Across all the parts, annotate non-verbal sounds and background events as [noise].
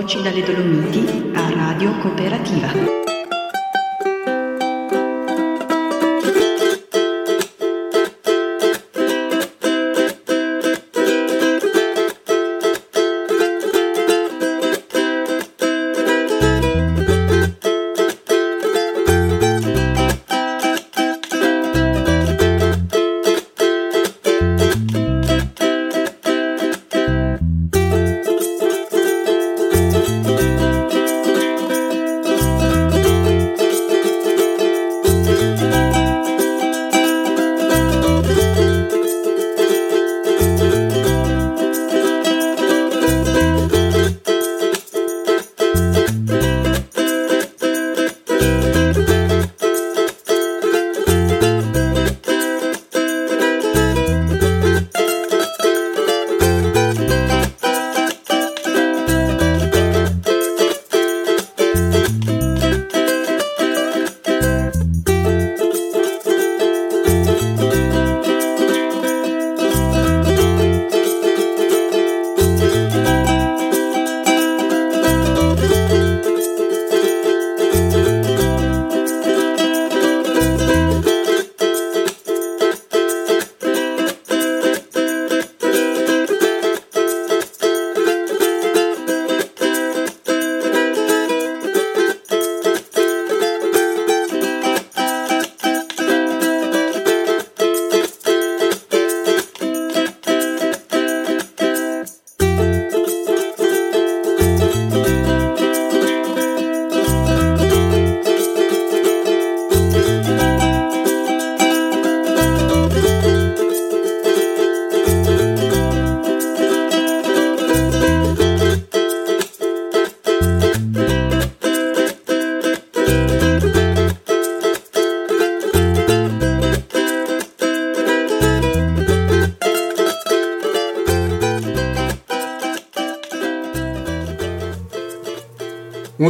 Voci dalle Dolomiti a Radio Cooperativa.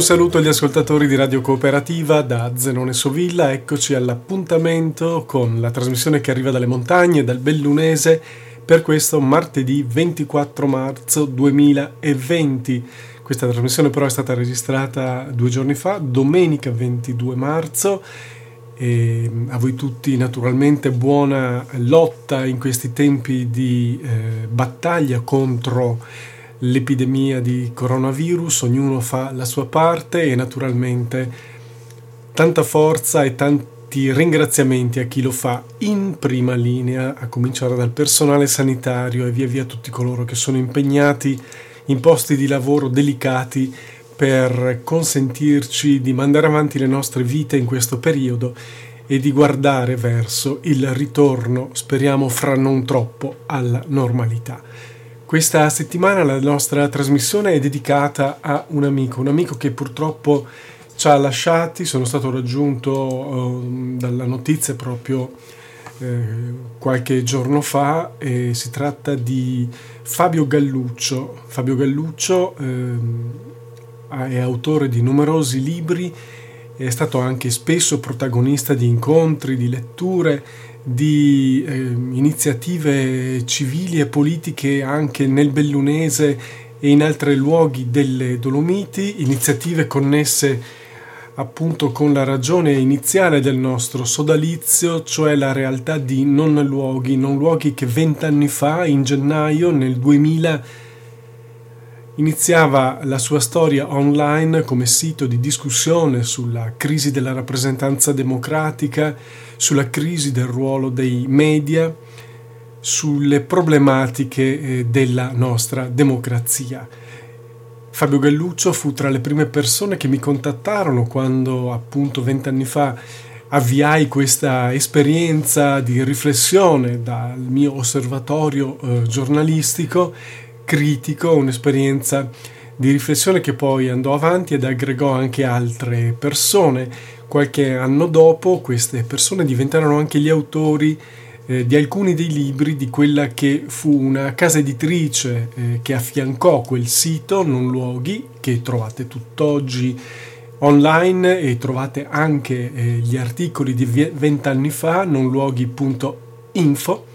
Un saluto agli ascoltatori di Radio Cooperativa da Zenone Sovilla, eccoci all'appuntamento con la trasmissione che arriva dalle montagne, dal Bellunese, per questo martedì 24 marzo 2020. Questa trasmissione però è stata registrata due giorni fa, domenica 22 marzo. E a voi tutti naturalmente buona lotta in questi tempi di eh, battaglia contro l'epidemia di coronavirus, ognuno fa la sua parte e naturalmente tanta forza e tanti ringraziamenti a chi lo fa in prima linea, a cominciare dal personale sanitario e via via tutti coloro che sono impegnati in posti di lavoro delicati per consentirci di mandare avanti le nostre vite in questo periodo e di guardare verso il ritorno, speriamo fra non troppo, alla normalità. Questa settimana la nostra trasmissione è dedicata a un amico, un amico che purtroppo ci ha lasciati, sono stato raggiunto uh, dalla notizia proprio eh, qualche giorno fa e si tratta di Fabio Galluccio. Fabio Galluccio eh, è autore di numerosi libri, è stato anche spesso protagonista di incontri, di letture di eh, iniziative civili e politiche anche nel Bellunese e in altri luoghi delle Dolomiti, iniziative connesse appunto con la ragione iniziale del nostro sodalizio, cioè la realtà di non luoghi, non luoghi che vent'anni fa, in gennaio nel 2000, iniziava la sua storia online come sito di discussione sulla crisi della rappresentanza democratica, sulla crisi del ruolo dei media, sulle problematiche eh, della nostra democrazia. Fabio Galluccio fu tra le prime persone che mi contattarono quando appunto vent'anni fa avviai questa esperienza di riflessione dal mio osservatorio eh, giornalistico critico, un'esperienza di riflessione che poi andò avanti ed aggregò anche altre persone. Qualche anno dopo queste persone diventarono anche gli autori eh, di alcuni dei libri di quella che fu una casa editrice eh, che affiancò quel sito Non Luoghi che trovate tutt'oggi online e trovate anche eh, gli articoli di vent'anni fa nonluoghi.info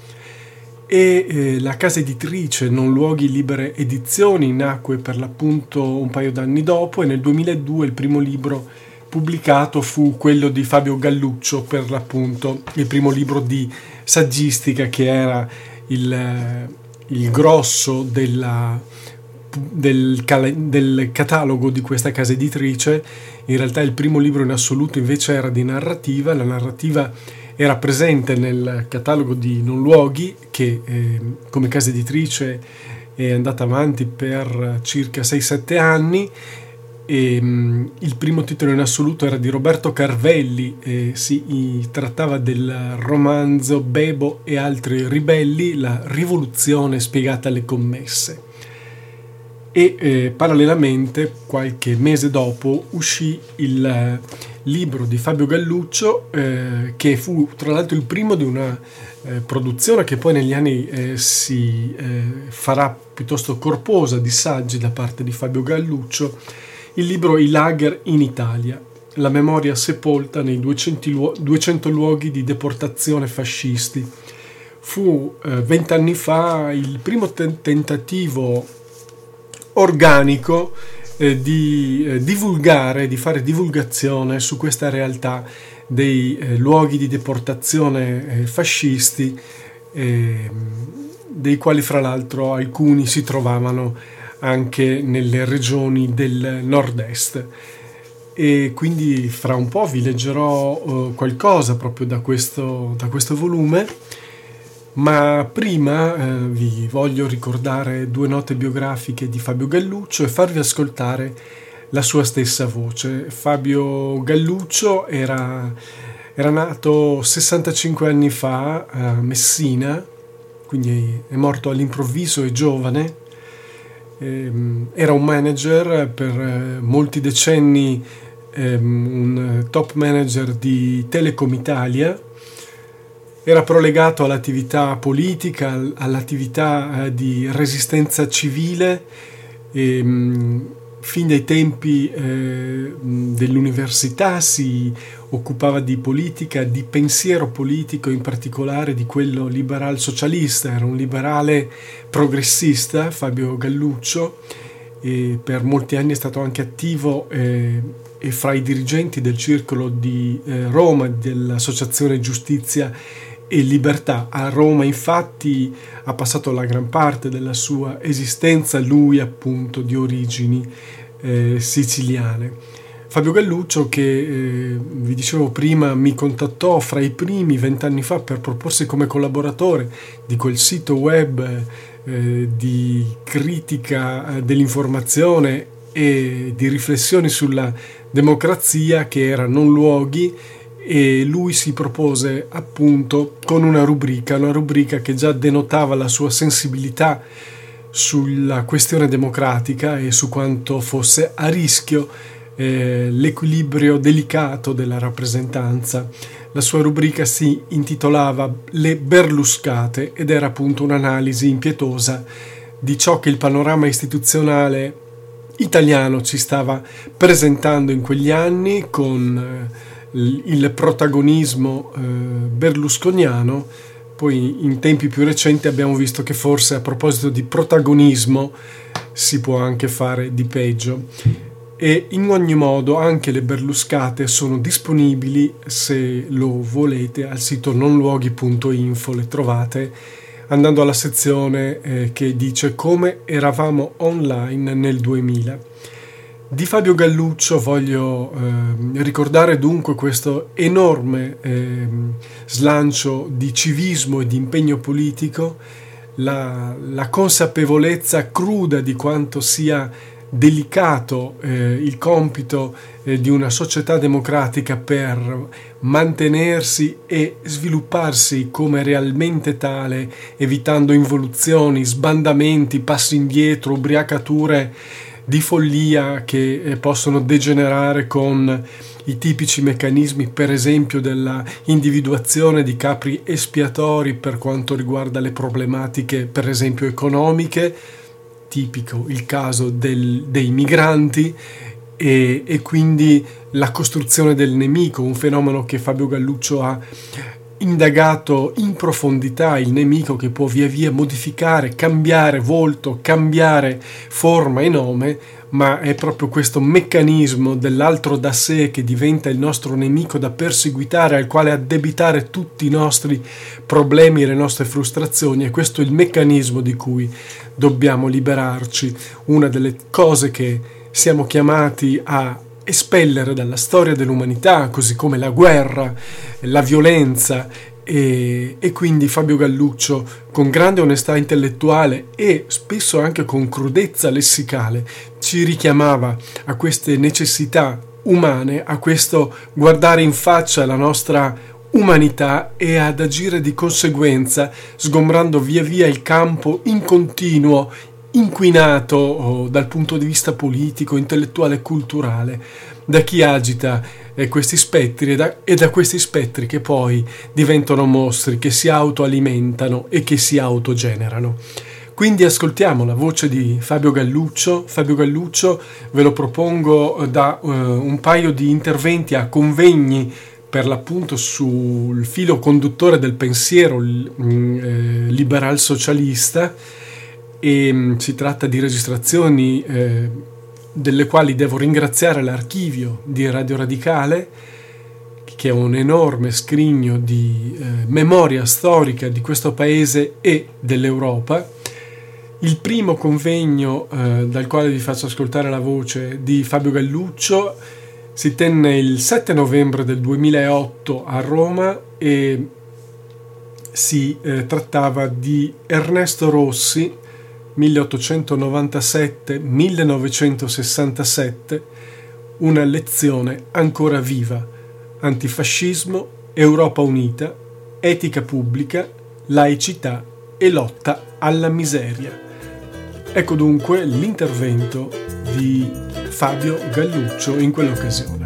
e eh, la casa editrice Non Luoghi Libere Edizioni nacque per l'appunto un paio d'anni dopo e nel 2002 il primo libro pubblicato fu quello di Fabio Galluccio per l'appunto il primo libro di saggistica che era il, il grosso della, del, del, catalogo di questa casa editrice. In realtà il primo libro in assoluto invece era di narrativa, la narrativa era presente nel catalogo di Non Luoghi che eh, come casa editrice è andata avanti per circa 6-7 anni e, um, il primo titolo in assoluto era di Roberto Carvelli e si trattava del romanzo Bebo e altri ribelli, la rivoluzione spiegata alle commesse. E eh, parallelamente qualche mese dopo uscì il eh, libro di Fabio Galluccio eh, che fu tra l'altro il primo di una eh, produzione che poi negli anni eh, si eh, farà piuttosto corposa di saggi da parte di Fabio Galluccio il libro I lager in Italia la memoria sepolta nei 200, luo- 200 luoghi di deportazione fascisti. Fu vent'anni fa il primo te- tentativo organico eh, di eh, divulgare, di fare divulgazione su questa realtà dei eh, luoghi di deportazione eh, fascisti, ehm, dei quali fra l'altro alcuni si trovavano anche nelle regioni del nord-est. E quindi fra un po' vi leggerò eh, qualcosa proprio da questo, da questo volume ma prima eh, vi voglio ricordare due note biografiche di Fabio Galluccio e farvi ascoltare la sua stessa voce. Fabio Galluccio era, era nato 65 anni fa a Messina, quindi è morto all'improvviso e giovane. Ehm, era un manager per eh, molti decenni, ehm, un top manager di Telecom Italia. Era prolegato all'attività politica, all'attività eh, di resistenza civile e mh, fin dai tempi eh, dell'università si occupava di politica, di pensiero politico, in particolare di quello liberal socialista, era un liberale progressista, Fabio Galluccio, e per molti anni è stato anche attivo eh, e fra i dirigenti del circolo di eh, Roma, dell'Associazione Giustizia e libertà. A Roma infatti ha passato la gran parte della sua esistenza, lui appunto di origini eh, siciliane. Fabio Galluccio che eh, vi dicevo prima mi contattò fra i primi vent'anni fa per proporsi come collaboratore di quel sito web eh, di critica eh, dell'informazione e di riflessioni sulla democrazia che era Non Luoghi e lui si propose appunto con una rubrica, una rubrica che già denotava la sua sensibilità sulla questione democratica e su quanto fosse a rischio eh, l'equilibrio delicato della rappresentanza. La sua rubrica si intitolava Le Berluscate ed era appunto un'analisi impietosa di ciò che il panorama istituzionale italiano ci stava presentando in quegli anni con eh, il protagonismo eh, berlusconiano, poi in tempi più recenti abbiamo visto che forse a proposito di protagonismo si può anche fare di peggio. E in ogni modo anche le berluscate sono disponibili se lo volete al sito nonluoghi.info, le trovate andando alla sezione eh, che dice come eravamo online nel 2000. Di Fabio Galluccio voglio eh, ricordare dunque questo enorme eh, slancio di civismo e di impegno politico, la, la consapevolezza cruda di quanto sia delicato eh, il compito eh, di una società democratica per mantenersi e svilupparsi come realmente tale, evitando involuzioni, sbandamenti, passi indietro, ubriacature di follia che eh, possono degenerare con i tipici meccanismi, per esempio, della individuazione di capri espiatori per quanto riguarda le problematiche, per esempio, economiche, tipico il caso del, dei migranti, e, e, quindi la costruzione del nemico, un fenomeno che Fabio Galluccio ha indagato in profondità il nemico che può via via modificare, cambiare volto, cambiare forma e nome, ma è proprio questo meccanismo dell'altro da sé che diventa il nostro nemico da perseguitare, al quale addebitare tutti i nostri problemi e le nostre frustrazioni, e questo è il meccanismo di cui dobbiamo liberarci. Una delle cose che siamo chiamati a espellere dalla storia dell'umanità, così come la guerra, la violenza e, e, quindi Fabio Galluccio, con grande onestà intellettuale e spesso anche con crudezza lessicale, ci richiamava a queste necessità umane, a questo guardare in faccia la nostra umanità e ad agire di conseguenza, sgombrando via via il campo in continuo inquinato oh, dal punto di vista politico, intellettuale e culturale. Da chi agita eh, questi spettri e da, e da questi spettri che poi diventano mostri che si autoalimentano e che si autogenerano. Quindi ascoltiamo la voce di Fabio Galluccio. Fabio Galluccio ve lo propongo eh, da uh, un paio di interventi a convegni per l'appunto sul filo conduttore del pensiero mm, eh, liberal socialista e mm, si tratta di registrazioni eh, delle quali devo ringraziare l'archivio di Radio Radicale che è un enorme scrigno di eh, memoria storica di questo paese e dell'Europa. Il primo convegno eh, dal quale vi faccio ascoltare la voce di Fabio Galluccio si tenne il 7 novembre del 2008 a Roma e si eh, trattava di Ernesto Rossi, 1897-1967, una lezione ancora viva, antifascismo, Europa unita, etica pubblica, laicità e lotta alla miseria. Ecco dunque l'intervento di Fabio Galluccio in quell'occasione.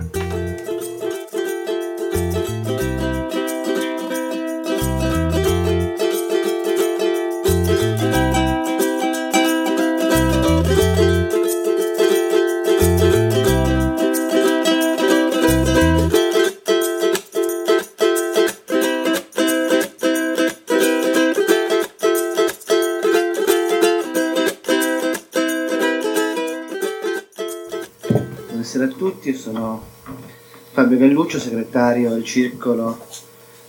Galluccio, segretario del Circolo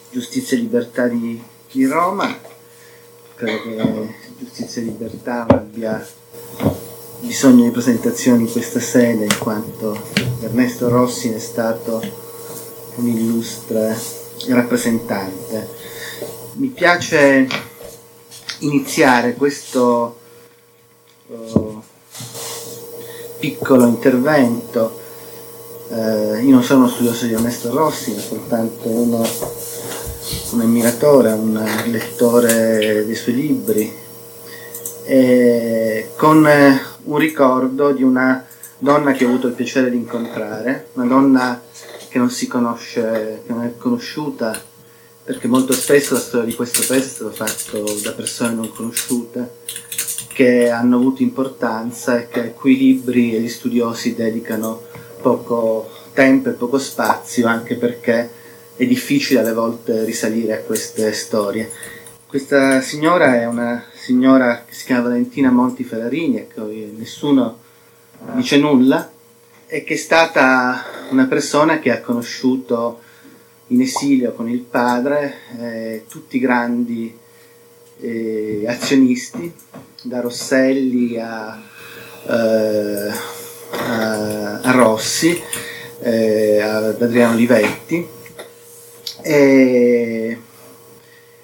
Giustizia e Libertà di, di Roma. Credo che Giustizia e Libertà abbia bisogno di presentazioni in questa sede in quanto Ernesto Rossi è stato un illustre rappresentante. Mi piace iniziare questo uh, piccolo intervento eh, io non sono uno studioso di Ernesto Rossi, ma soltanto uno, un ammiratore, un lettore dei suoi libri, e con un ricordo di una donna che ho avuto il piacere di incontrare, una donna che non si conosce, che non è conosciuta, perché molto spesso la storia di questo è stata fatta da persone non conosciute, che hanno avuto importanza e che a cui libri e gli studiosi dedicano poco tempo e poco spazio, anche perché è difficile alle volte risalire a queste storie. Questa signora è una signora che si chiama Valentina Monti Ferrarini, e che nessuno dice nulla, e che è stata una persona che ha conosciuto in esilio con il padre eh, tutti i grandi eh, azionisti, da Rosselli a, eh, a, a Rossi, eh, ad Adriano Livetti. E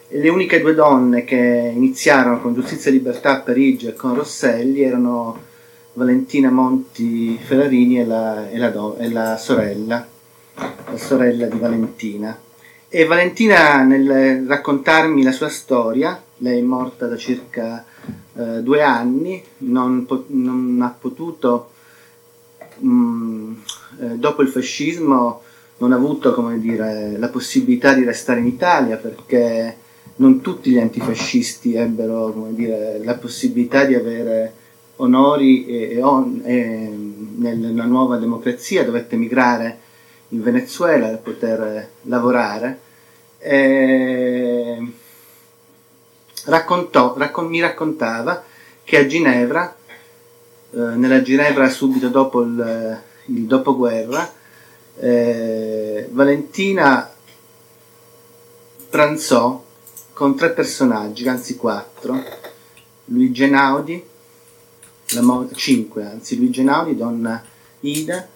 le uniche due donne che iniziarono con Giustizia e Libertà a Parigi e con Rosselli erano Valentina Monti Ferrarini e la, e la, do, e la sorella, la sorella di Valentina. E Valentina nel raccontarmi la sua storia, lei è morta da circa eh, due anni, non, po- non ha potuto mh, mm, eh, dopo il fascismo non ha avuto dire, la possibilità di restare in Italia perché non tutti gli antifascisti ebbero dire, la possibilità di avere onori e, e on, e, nella nuova democrazia, dovette emigrare in Venezuela per poter lavorare. Raccontò, raccon- mi raccontava che a Ginevra, eh, nella Ginevra subito dopo il, il dopoguerra, eh, Valentina pranzò con tre personaggi, anzi quattro, Luigi Einaudi, mo- cinque anzi, Luigi Einaudi, donna Ida,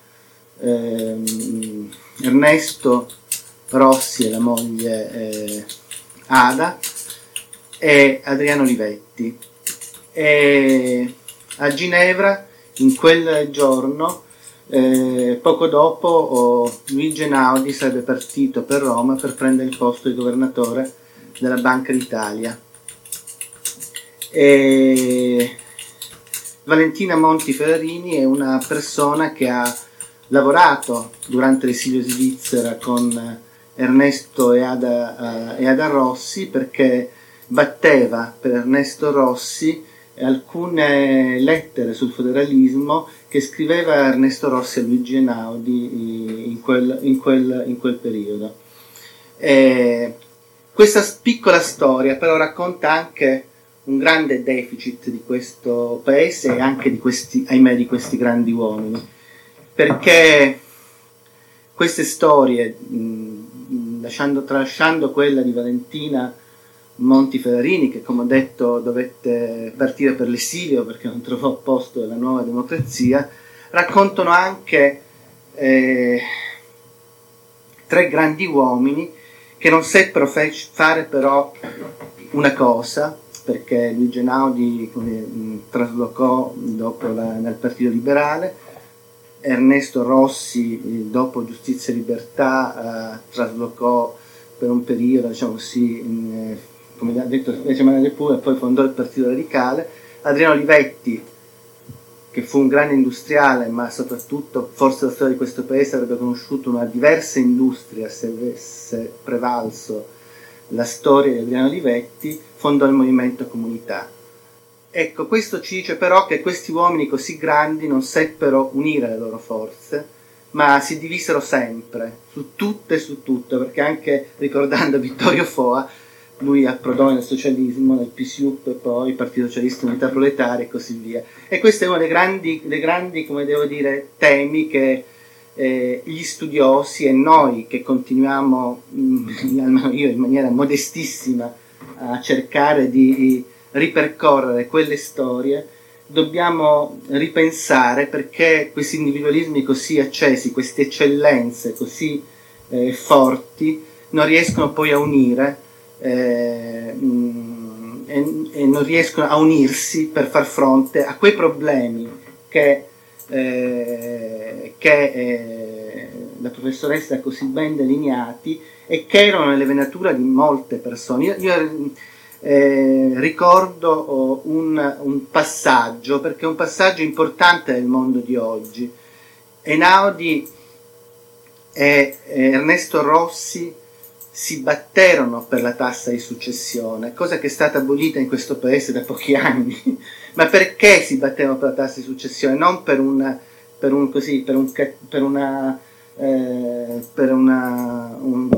ehm, Ernesto Rossi e la moglie eh, Ada e Adriano Olivetti. E a Ginevra in quel giorno eh, poco dopo oh, Luigi Einaudi sarebbe partito per Roma per prendere il posto di governatore della Banca d'Italia. E Valentina Monti Ferrarini è una persona che ha lavorato durante l'esilio svizzera con Ernesto e Ada, uh, e Ada Rossi perché batteva per Ernesto Rossi alcune lettere sul federalismo che scriveva Ernesto Rossi a Luigi Einaudi in quel, in quel, in quel periodo. E questa piccola storia però racconta anche un grande deficit di questo paese e anche di questi, ahimè, di questi grandi uomini, perché queste storie, mh, lasciando, tralasciando quella di Valentina Monti Ferrarini, che come ho detto dovette partire per l'esilio perché non trovò posto nella nuova democrazia, raccontano anche eh, tre grandi uomini che non seppero fare però una cosa, perché Luigi Einaudi mh, traslocò la, nel Partito Liberale, Ernesto Rossi dopo Giustizia e Libertà eh, traslocò per un periodo, diciamo così, in, come ha detto invece Manuel Repubblica, poi fondò il Partito Radicale, Adriano Olivetti, che fu un grande industriale, ma soprattutto forse la storia di questo paese avrebbe conosciuto una diversa industria se avesse prevalso la storia di Adriano Olivetti, fondò il movimento Comunità. Ecco, questo ci dice però che questi uomini così grandi non seppero unire le loro forze, ma si divisero sempre, su tutte e su tutto, perché anche ricordando Vittorio Foa, lui approdò nel socialismo, nel PSUP, poi Partito Socialista Unità Proletaria e così via. E questo è uno dei grandi, dei grandi come devo dire, temi che eh, gli studiosi e noi che continuiamo, mh, [laughs] almeno io in maniera modestissima, a cercare di ripercorrere quelle storie, dobbiamo ripensare perché questi individualismi così accesi, queste eccellenze così eh, forti, non riescono poi a unire eh, mh, e, e, non riescono a unirsi per far fronte a quei problemi che, eh, che eh, la professoressa ha così ben delineati e che erano nelle venature di molte persone. Io, io eh, ricordo oh, un, un, passaggio, perché è un passaggio importante nel mondo di oggi. Einaudi e Ernesto Rossi si batterono per la tassa di successione, cosa che è stata abolita in questo paese da pochi [laughs] anni. Ma perché si battevano per la tassa di successione? Non per, una, per, un, così, per, un, per una, eh, per una, un,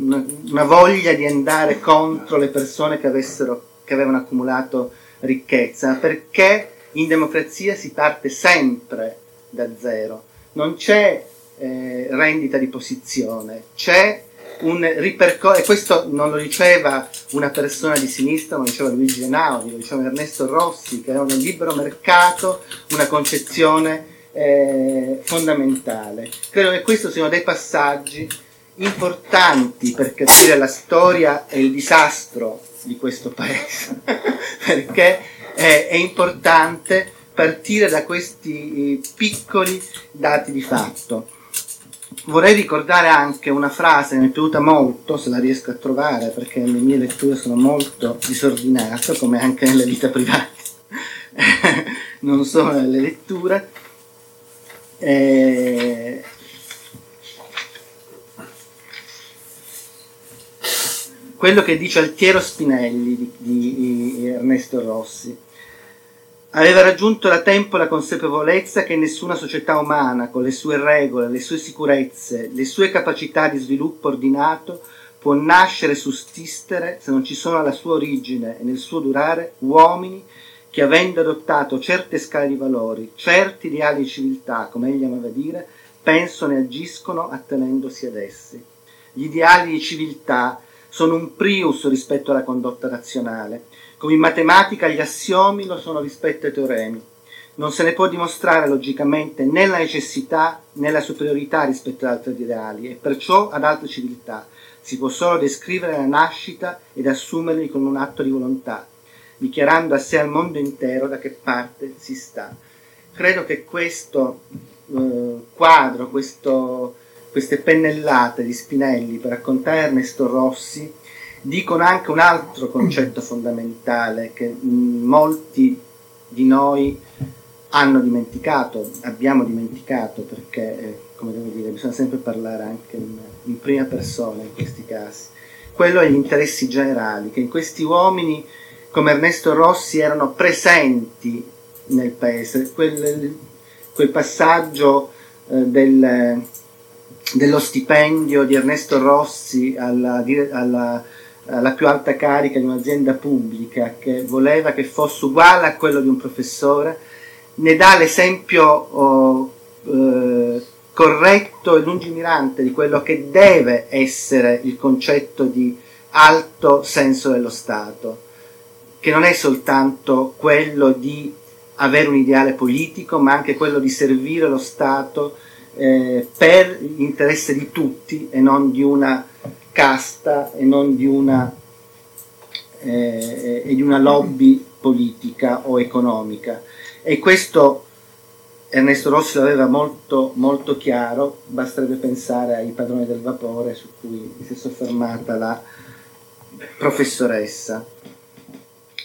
una, una, voglia di andare contro le persone che, avessero, che avevano accumulato ricchezza, perché in democrazia si parte sempre da zero. Non c'è eh, rendita di posizione, c'è un ripercorso, e questo non lo diceva una persona di sinistra, ma lo diceva Luigi Einaudi, lo diceva Ernesto Rossi, che aveva nel libero mercato una concezione eh, fondamentale. Credo che questi siano dei passaggi importanti per capire la storia e il disastro di questo paese, [laughs] perché è, è importante partire da questi eh, piccoli dati di fatto. Vorrei ricordare anche una frase, mi è piaciuta molto, se la riesco a trovare, perché le mie letture sono molto disordinate, come anche nella vita privata, [laughs] non solo nelle letture. Eh, quello che dice Altiero Spinelli di, di, di Ernesto Rossi. Aveva raggiunto da tempo la consapevolezza che nessuna società umana, con le sue regole, le sue sicurezze, le sue capacità di sviluppo ordinato, può nascere e sussistere se non ci sono alla sua origine e nel suo durare uomini che avendo adottato certe scale di valori, certi ideali di civiltà, come egli amava dire, pensano e agiscono attenendosi ad essi. Gli ideali di civiltà sono un prius rispetto alla condotta razionale, come in matematica gli assiomi lo sono rispetto ai teoremi. Non se ne può dimostrare logicamente né la necessità né la superiorità rispetto ad altri ideali e perciò ad altre civiltà. Si può solo descrivere la nascita ed assumerli con un atto di volontà, dichiarando a sé al mondo intero da che parte si sta. Credo che questo eh, quadro, questo, queste pennellate di Spinelli per raccontare Ernesto Rossi dicono anche un altro concetto fondamentale che molti di noi hanno dimenticato, abbiamo dimenticato perché, eh, come devo dire, bisogna sempre parlare anche in, in, prima persona in questi casi. Quello è gli interessi generali, che in questi uomini come Ernesto Rossi erano presenti nel paese, quel, quel passaggio eh, del, dello stipendio di Ernesto Rossi alla, alla la più alta carica di un'azienda pubblica che voleva che fosse uguale a quello di un professore, ne dà l'esempio oh, eh, corretto e lungimirante di quello che deve essere il concetto di alto senso dello Stato, che non è soltanto quello di avere un ideale politico, ma anche quello di servire lo Stato eh, per l'interesse di tutti e non di una casta e non di una, eh, e di una lobby politica o economica. E questo Ernesto Rossi l'aveva molto, molto chiaro, basterebbe pensare ai padroni del vapore su cui si è soffermata la professoressa.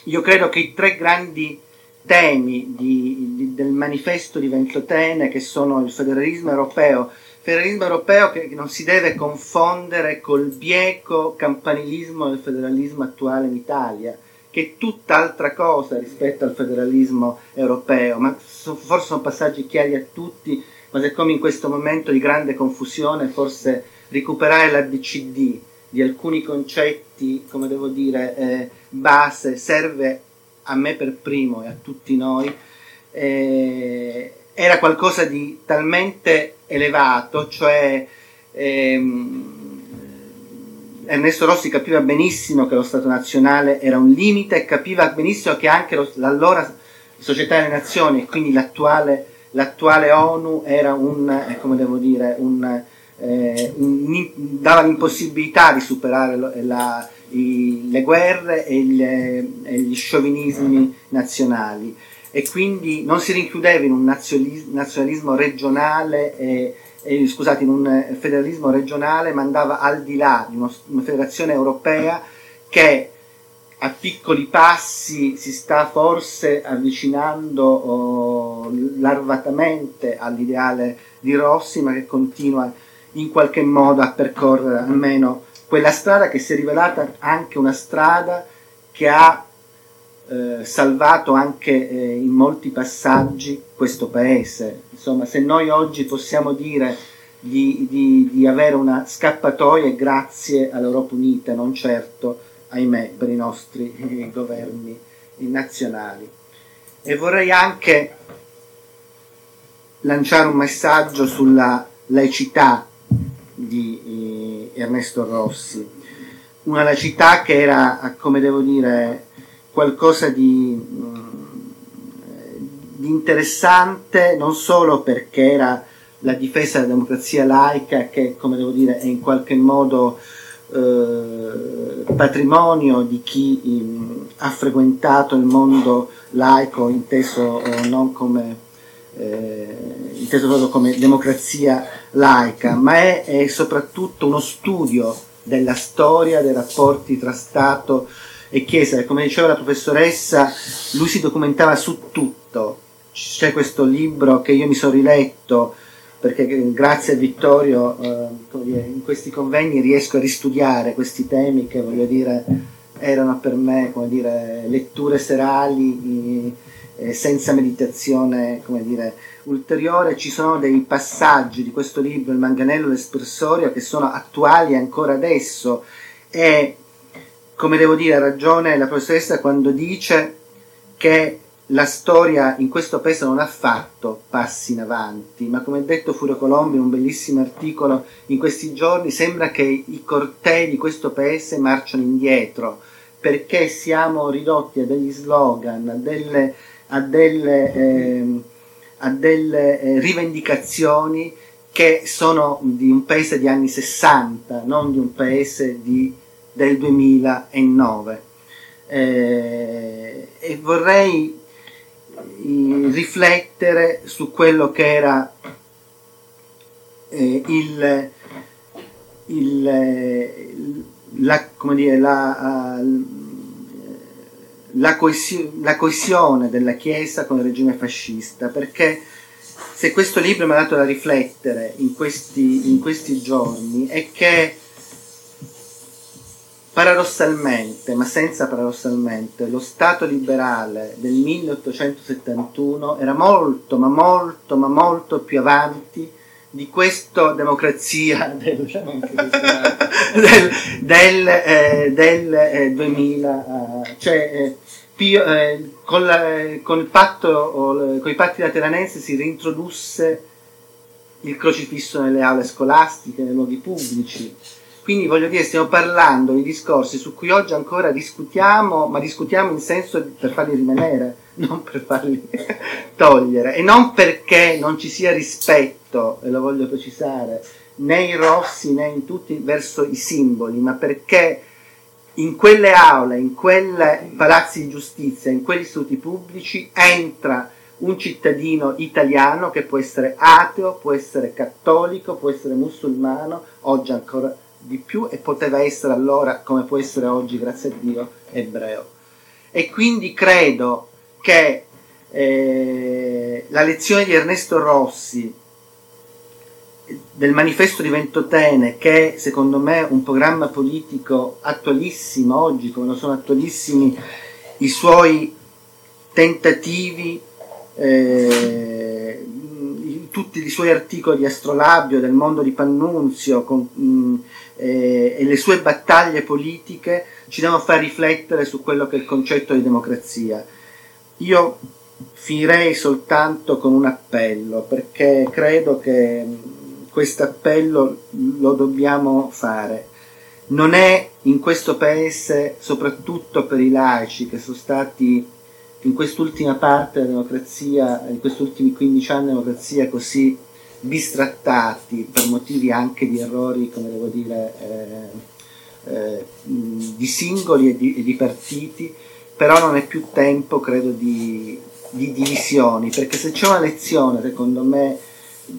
Io credo che i tre grandi temi di, di, del manifesto di Ventotene, che sono il federalismo europeo, federalismo europeo che non si deve confondere col bieco campanilismo del federalismo attuale in Italia, che è tutt'altra cosa rispetto al federalismo europeo, ma forse sono passaggi chiari a tutti, ma siccome in questo momento di grande confusione forse recuperare l'ABCD di alcuni concetti, come devo dire, eh, base, serve a me per primo e a tutti noi, eh, era qualcosa di talmente elevato, cioè ehm, Ernesto Rossi capiva benissimo che lo Stato nazionale era un limite e capiva benissimo che anche lo, l'allora Società delle Nazioni e quindi l'attuale, l'attuale ONU era un, eh, come devo dire, un, eh, un, dava l'impossibilità di superare la, i, le guerre e, il, e gli sciovinismi nazionali. E quindi non si rinchiudeva in un nazionalismo regionale e, e, scusate, in un federalismo regionale, ma andava al di là di uno, una federazione europea che a piccoli passi si sta forse avvicinando oh, larvatamente all'ideale di Rossi, ma che continua in qualche modo a percorrere almeno quella strada che si è rivelata anche una strada che ha eh, salvato anche eh, in molti passaggi questo paese. Insomma, se noi oggi possiamo dire di, di, di avere una scappatoia è grazie all'Europa Unita, non certo, ahimè, per i nostri eh, governi nazionali. E vorrei anche lanciare un messaggio sulla laicità di eh, Ernesto Rossi, una laicità che era, come devo dire, qualcosa di, di interessante non solo perché era la difesa della democrazia laica che come devo dire è in qualche modo eh, patrimonio di chi in, ha frequentato il mondo laico inteso eh, non come eh, inteso solo come democrazia laica ma è, è soprattutto uno studio della storia dei rapporti tra Stato e Chiesa. Come diceva la professoressa, lui si documentava su tutto. C'è questo libro che io mi sono riletto perché grazie a Vittorio eh, in questi convegni riesco a ristudiare questi temi che voglio dire erano per me come dire, letture serali eh, senza meditazione come dire, ulteriore. Ci sono dei passaggi di questo libro, Il manganello l'espressorio, che sono attuali ancora adesso e come devo dire ha ragione la professoressa quando dice che la storia in questo paese non ha fatto passi in avanti, ma come ha detto Furio Colombi in un bellissimo articolo in questi giorni, sembra che i cortei di questo paese marciano indietro, perché siamo ridotti a degli slogan, a delle, a delle, eh, a delle eh, rivendicazioni che sono di un paese di anni 60, non di un paese di, del 2009. Eh, e vorrei riflettere su quello che era eh, il, il, la, dire, la, la, coesio, la, coesione della Chiesa con il regime fascista, perché se questo libro mi ha dato da riflettere in questi, in questi giorni è che Paradossalmente, ma senza paradossalmente, lo Stato liberale del 1871 era molto, ma molto, ma molto più avanti di questa democrazia [laughs] del, del, del, eh, del eh, 2000, eh, cioè eh, più, eh, con, la, con, il patto, con i patti lateranensi si reintrodusse il crocifisso nelle aule scolastiche, nei luoghi pubblici quindi voglio dire, stiamo parlando di discorsi su cui oggi ancora discutiamo, ma discutiamo in senso per farli rimanere, [laughs] non per farli [laughs] togliere. E non perché non ci sia rispetto, e lo voglio precisare, né in Rossi né in tutti verso i simboli, ma perché in quelle aule, in quei palazzi di giustizia, in quegli istituti pubblici entra un cittadino italiano che può essere ateo, può essere cattolico, può essere musulmano, oggi ancora di più e poteva essere allora, come può essere oggi, grazie a Dio, ebreo. E quindi credo che eh, la lezione di Ernesto Rossi del manifesto di Ventotene, che secondo me è un programma politico attualissimo oggi, come lo sono attualissimi i suoi tentativi, eh, tutti i suoi articoli di Astrolabio, del mondo di Pannunzio, con, mh, eh, e le sue battaglie politiche ci devono far riflettere su quello che è il concetto di democrazia. Io finirei soltanto con un appello, perché credo che questo appello lo dobbiamo fare. Non è in questo paese, soprattutto per i laici che sono stati in quest'ultima parte della democrazia, in questi ultimi 15 anni di democrazia così bistrattati per motivi anche di errori, come devo dire, eh, eh, di singoli e di, e di, partiti, però non è più tempo, credo, di, di, divisioni, perché se c'è una lezione, secondo me,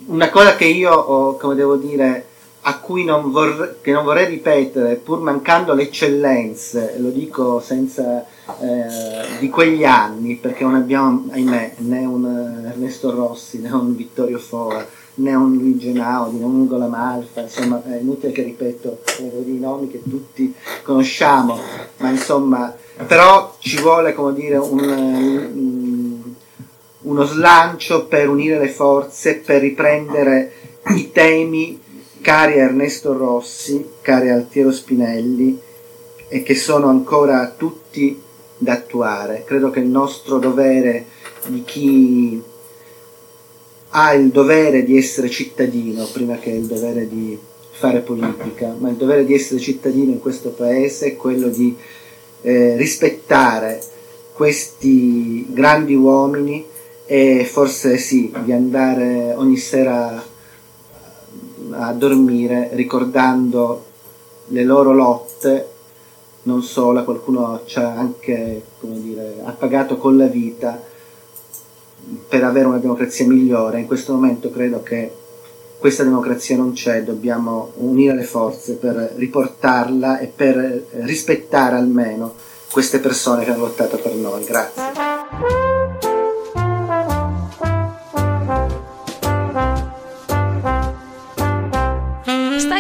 una cosa che io ho, come devo dire, a cui non vorrei, che non vorrei ripetere, pur mancando le eccellenze, lo dico senza eh, di quegli anni, perché non abbiamo, ahimè, né un Ernesto Rossi né un Vittorio Fora, né un Luigi Naudi, né un Ugo Lamalfa, insomma è inutile che ripeto i nomi che tutti conosciamo, ma insomma, però ci vuole come dire un, uno slancio per unire le forze, per riprendere i temi cari a Ernesto Rossi, cari a Altiero Spinelli e che sono ancora tutti da attuare. Credo che il nostro dovere di chi ha il dovere di essere cittadino prima che il dovere di fare politica, ma il dovere di essere cittadino in questo paese è quello di eh, rispettare questi grandi uomini e forse sì, di andare ogni sera a dormire ricordando le loro lotte, non solo, qualcuno ci ha anche, come dire, ha pagato con la vita per avere una democrazia migliore. In questo momento credo che questa democrazia non c'è, dobbiamo unire le forze per riportarla e per rispettare almeno queste persone che hanno lottato per noi. Grazie.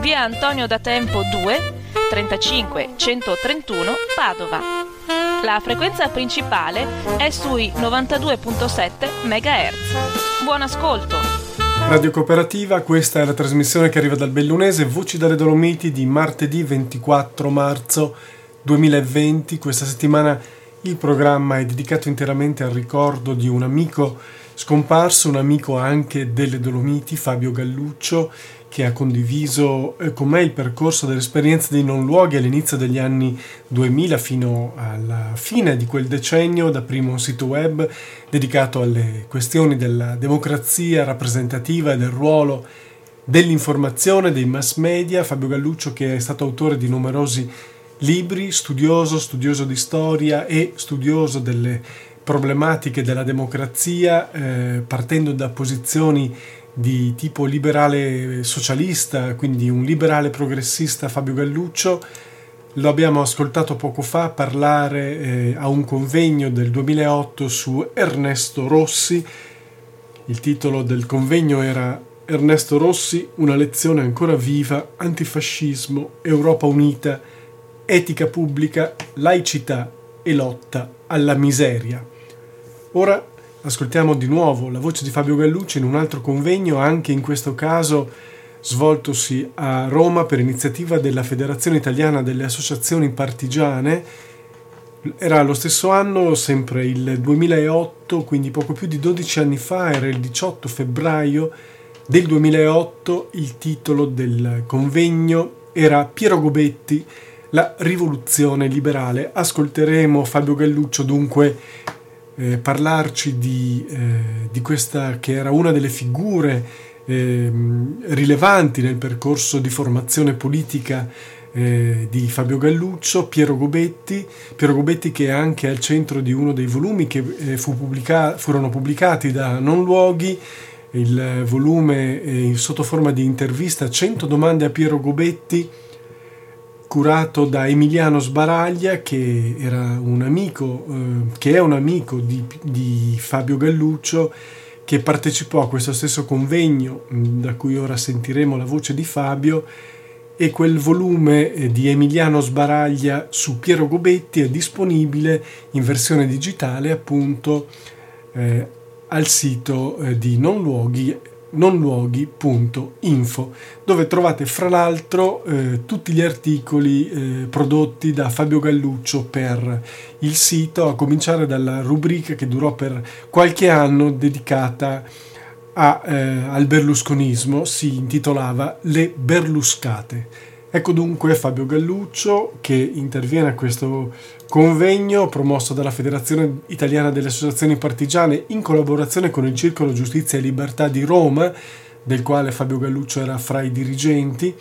via Antonio da Tempo 2, 35 131 Padova. La frequenza principale è sui 92.7 MHz. Buon ascolto! Radio Cooperativa, questa è la trasmissione che arriva dal Bellunese, Voci dalle Dolomiti di martedì 24 marzo 2020. Questa settimana il programma è dedicato interamente al ricordo di un amico scomparso, un amico anche delle Dolomiti, Fabio Galluccio, che ha condiviso eh, con me il percorso dell'esperienza dei non luoghi all'inizio degli anni 2000 fino alla fine di quel decennio, da primo sito web dedicato alle questioni della democrazia rappresentativa e del ruolo dell'informazione, dei mass media, Fabio Galluccio che è stato autore di numerosi libri, studioso, studioso di storia e studioso delle problematiche della democrazia, eh, partendo da posizioni di tipo liberale socialista, quindi un liberale progressista Fabio Galluccio. Lo abbiamo ascoltato poco fa parlare eh, a un convegno del 2008 su Ernesto Rossi. Il titolo del convegno era Ernesto Rossi, una lezione ancora viva, antifascismo, Europa unita, etica pubblica, laicità e lotta alla miseria. Ora Ascoltiamo di nuovo la voce di Fabio Gallucci in un altro convegno, anche in questo caso svoltosi a Roma per iniziativa della Federazione Italiana delle Associazioni Partigiane. Era lo stesso anno, sempre il 2008, quindi poco più di 12 anni fa, era il 18 febbraio del 2008, il titolo del convegno era Piero Gobetti, la rivoluzione liberale. Ascolteremo Fabio Galluccio dunque eh, parlarci di, eh, di, questa che era una delle figure eh, rilevanti nel percorso di formazione politica eh, di Fabio Galluccio, Piero Gobetti, Piero Gobetti che è anche al centro di uno dei volumi che eh, fu pubblica- furono pubblicati da Non Luoghi, il volume eh, sotto forma di intervista 100 domande a Piero Gobetti curato da Emiliano Sbaraglia che era un amico, eh, che è un amico di, di, Fabio Galluccio che partecipò a questo stesso convegno mm, da cui ora sentiremo la voce di Fabio e quel volume eh, di Emiliano Sbaraglia su Piero Gobetti è disponibile in versione digitale appunto eh, al sito eh, di Non Luoghi nonluoghi.info dove trovate fra l'altro eh, tutti gli articoli eh, prodotti da Fabio Galluccio per il sito a cominciare dalla rubrica che durò per qualche anno dedicata a, eh, al berlusconismo si intitolava Le Berluscate. Ecco dunque Fabio Galluccio che interviene a questo convegno promosso dalla Federazione Italiana delle Associazioni Partigiane in collaborazione con il Circolo Giustizia e Libertà di Roma, del quale Fabio Galluccio era fra i dirigenti,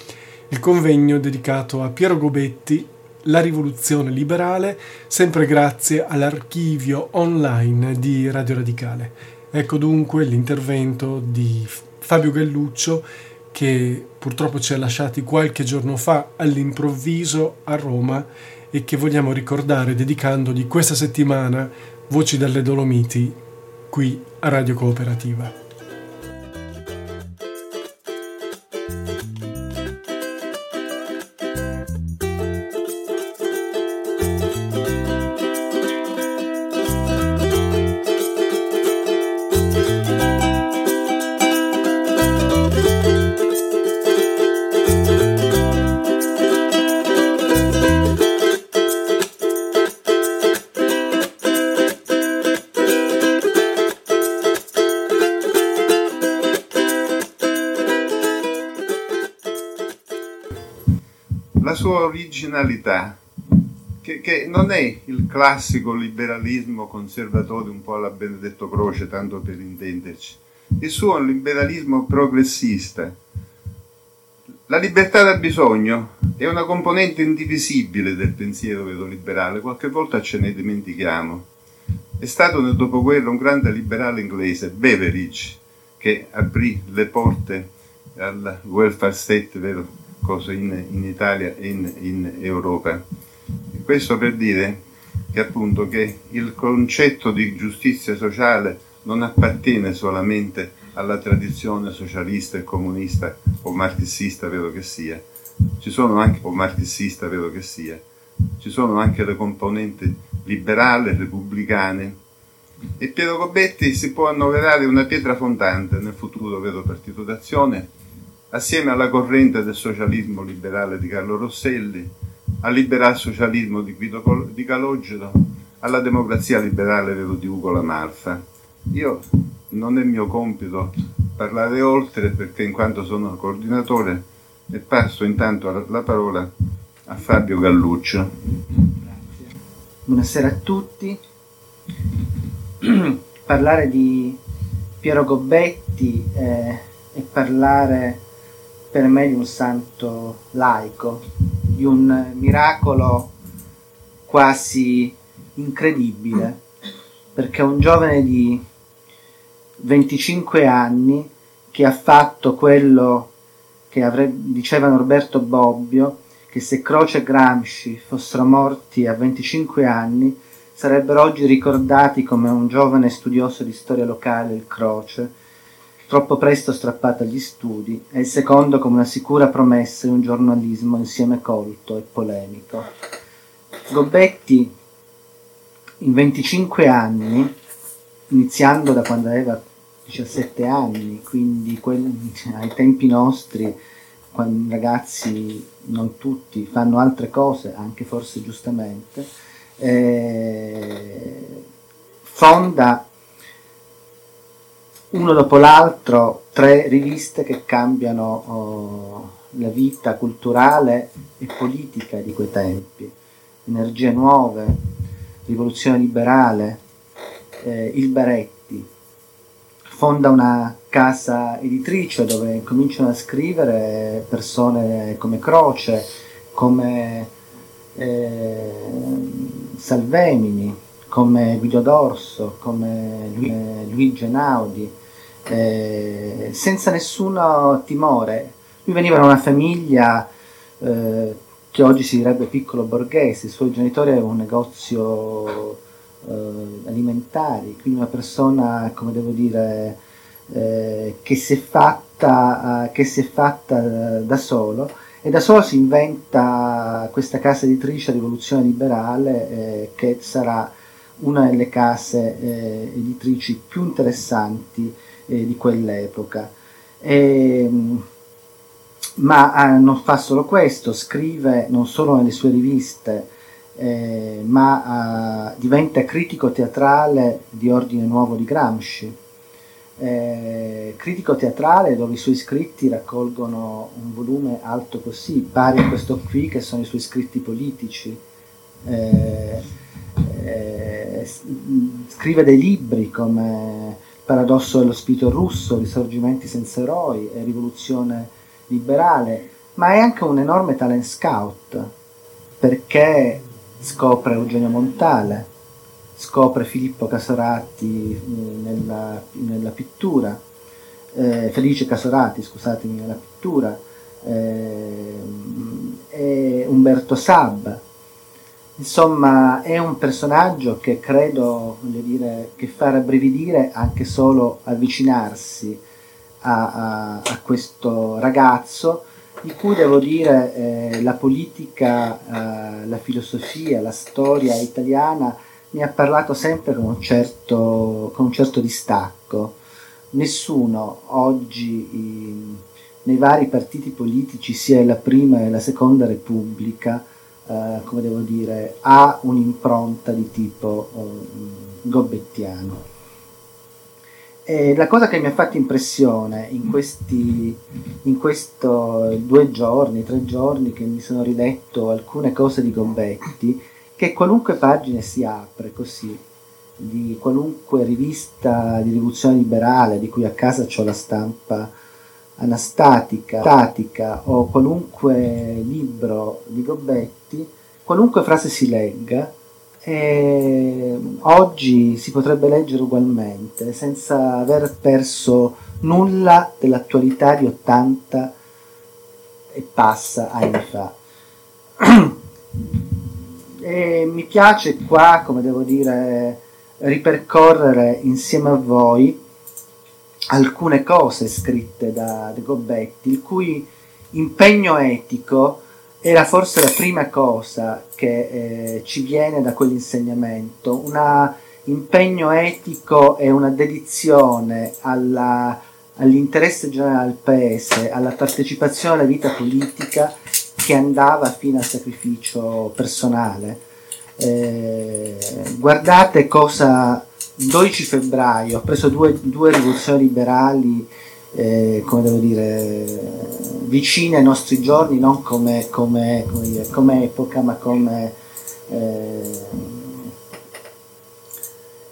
il convegno dedicato a Piero Gobetti, la rivoluzione liberale, sempre grazie all'archivio online di Radio Radicale. Ecco dunque l'intervento di Fabio Galluccio che purtroppo ci ha lasciati qualche giorno fa all'improvviso a Roma e che vogliamo ricordare dedicandogli questa settimana Voci dalle Dolomiti qui a Radio Cooperativa. Sua originalità, che, che, non è il classico liberalismo conservatore un po' alla Benedetto Croce, tanto per intenderci. Il suo è un liberalismo progressista. La libertà da bisogno è una componente indivisibile del pensiero vero liberale, qualche volta ce ne dimentichiamo. È stato nel dopoguerra un grande liberale inglese, Beveridge, che aprì le porte al welfare state, vero, in, in Italia e in, in Europa. Questo per dire che appunto che il concetto di giustizia sociale non appartiene solamente alla tradizione socialista e comunista o marxista, vedo che sia. Ci sono anche, o marxista, vedo che sia, ci sono anche le componenti liberali, repubblicane, e Piero Gobetti si può annoverare una pietra fondante nel futuro vero partito d'azione, assieme alla corrente del socialismo liberale di Carlo Rosselli, al liberal socialismo di Guido di Calogero, alla democrazia liberale di Ugo Lamalfa. Io non è mio compito parlare oltre perché in quanto sono coordinatore e passo intanto la parola a Fabio Galluccio. Buonasera a tutti. [clears throat] parlare di Piero Gobbetti eh, e parlare per me di un santo laico, di un miracolo quasi incredibile, perché un giovane di 25 anni che ha fatto quello che avrebbe, diceva Norberto Bobbio, che se Croce e Gramsci fossero morti a 25 anni, sarebbero oggi ricordati come un giovane studioso di storia locale, il Croce, troppo presto strappato agli studi, e il secondo come una sicura promessa di un giornalismo insieme colto e polemico. Gobbetti, in 25 anni, iniziando da quando aveva 17 anni, quindi quelli, ai tempi nostri, quando i ragazzi, non tutti, fanno altre cose, anche forse giustamente, eh, fonda uno dopo l'altro tre riviste che cambiano oh, la vita culturale e politica di quei tempi. Energie Nuove, Rivoluzione Liberale, eh, Il Beretti. Fonda una casa editrice dove cominciano a scrivere persone come Croce, come eh, Salvemini, come Guido Dorso, come Luigi Einaudi, eh, senza nessun timore. Lui veniva da una famiglia eh, che oggi si direbbe piccolo borghese, i suoi genitori avevano un negozio eh, alimentari, quindi una persona, come devo dire, eh, che si è fatta, eh, che si è fatta da solo e da solo si inventa questa casa editrice Rivoluzione Liberale che sarà una delle case editrici più interessanti eh, di quell'epoca. E, ehm, ma ah, non fa solo questo, scrive non solo nelle sue riviste, eh, ma ah, diventa critico teatrale di ordine nuovo di Gramsci eh, critico teatrale dove i suoi scritti raccolgono un volume alto così, pari a questo qui che sono i suoi scritti politici. Eh, eh, scrive dei libri come Paradosso dello spirito russo, Risorgimenti senza eroi e Rivoluzione liberale, ma è anche un enorme talent scout perché scopre Eugenio Montale, scopre Filippo Casorati eh, nella, nella pittura, eh, Felice Casorati, scusatemi, nella pittura, eh, e Umberto Sabba. Insomma, è un personaggio che credo, voglio dire, che fa rabbrividire anche solo avvicinarsi a, a, a questo ragazzo di cui devo dire eh, la politica, eh, la filosofia, la storia italiana mi ha parlato sempre con un certo, con un certo distacco. Nessuno oggi i, nei vari partiti politici, sia la prima e la seconda repubblica, eh, come devo dire, ha un'impronta di tipo eh, gobettiano. E la cosa che mi ha fatto impressione in questi in questo due giorni, tre giorni che mi sono riletto alcune cose di Gombetti, che qualunque pagina si apre così, di qualunque rivista di rivoluzione liberale, di cui a casa ho la stampa anastatica, statica o qualunque libro di Gobbetti, qualunque frase si legga, e oggi si potrebbe leggere ugualmente, senza aver perso nulla dell'attualità di 80 e passa anni fa. [clears throat] e mi piace qua, come devo dire, ripercorrere insieme a voi alcune cose scritte da De Gobbetti, il cui impegno etico era forse la prima cosa che eh, ci viene da quell'insegnamento, un impegno etico e una dedizione alla, all'interesse generale del paese, alla partecipazione alla vita politica che andava fino al sacrificio personale. Eh, guardate cosa 12 febbraio ho preso due, due rivoluzioni liberali eh, come devo dire vicine ai nostri giorni non come, come, come, dire, come epoca ma come eh,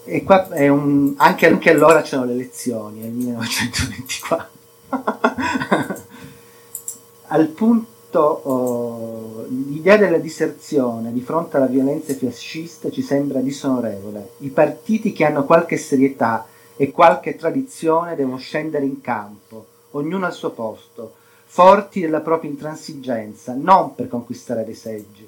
e qua un, anche, anche, allora c'erano le elezioni nel 1924 [laughs] al punto oh, l'idea della diserzione di fronte alla violenza fascista ci sembra disonorevole. I partiti che hanno qualche serietà e qualche tradizione devono scendere in campo, ognuno al suo posto, forti della propria intransigenza, non per conquistare dei seggi,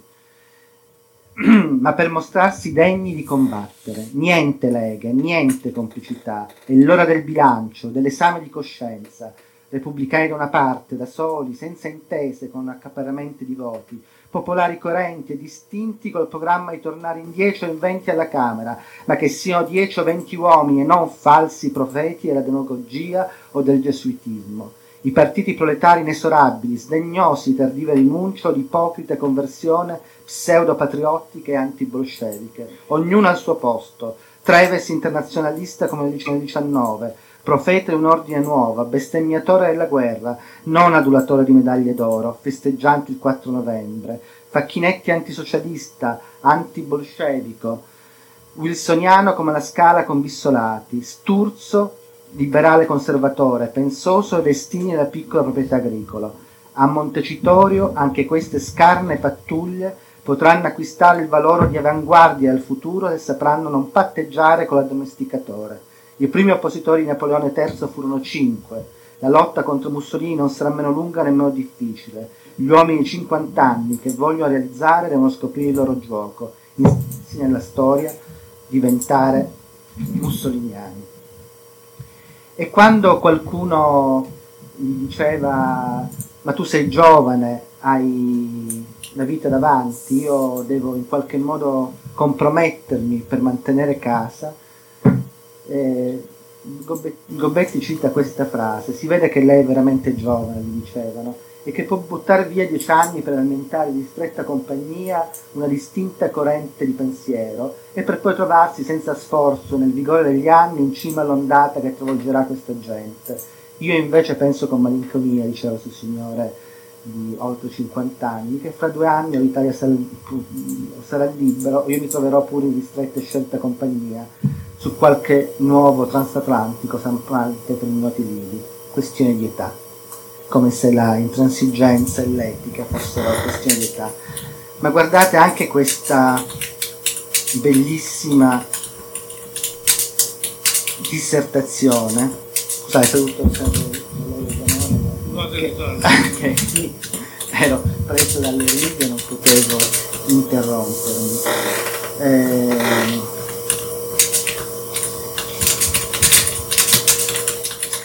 [clears throat] ma per mostrarsi degni di combattere. Niente leghe, niente complicità. È l'ora del bilancio, dell'esame di coscienza, repubblicani da una parte, da soli, senza intese, con accaparramenti di voti, popolari coerenti e distinti col programma di tornare in dieci o in venti alla Camera, ma che siano dieci o venti uomini e non falsi profeti della demagogia o del gesuitismo. I partiti proletari inesorabili, sdegnosi di tardive rinuncio, di ipocrita conversione pseudo-patriottiche e antibolsceviche, ognuno al suo posto, Treves internazionalista come nel 1919, profeta di un ordine nuovo, bestemmiatore della guerra, non adulatore di medaglie d'oro, festeggiante il 4 novembre, Facchinetti antisocialista, antibolscevico, wilsoniano come la scala con Bissolati, Sturzo, liberale conservatore, pensoso ai destini della piccola proprietà agricola. A Montecitorio anche queste scarne pattuglie potranno acquistare il valore di avanguardia al futuro se sapranno non patteggiare con l'addomesticatore. I primi oppositori di Napoleone III furono cinque. La lotta contro Mussolini non sarà meno lunga nemmeno difficile. Gli uomini di 50 anni che vogliono realizzare devono scoprire il loro gioco, iniziersi nella storia, diventare mussoliniani. E quando qualcuno gli diceva ma tu sei giovane, hai la vita davanti, io devo in qualche modo compromettermi per mantenere casa, eh, Gobetti cita questa frase, si vede che lei è veramente giovane, gli dicevano, e che può buttare via dieci anni per alimentare di stretta compagnia una distinta corrente di pensiero e per poi trovarsi senza sforzo nel vigore degli anni in cima all'ondata che travolgerà questa gente. Io invece penso con malinconia, diceva questo signore di oltre 50 anni, che fra due anni l'Italia sarà, sarà libera, io mi troverò pure in ristretta e scelta compagnia su qualche nuovo transatlantico stampante per minuti vivi, questione di età, come se la intransigenza e l'etica fossero questioni di età. Ma guardate anche questa bellissima dissertazione, scusate, saluto che, che ero preso dalle righe non potevo interrompermi. Eh,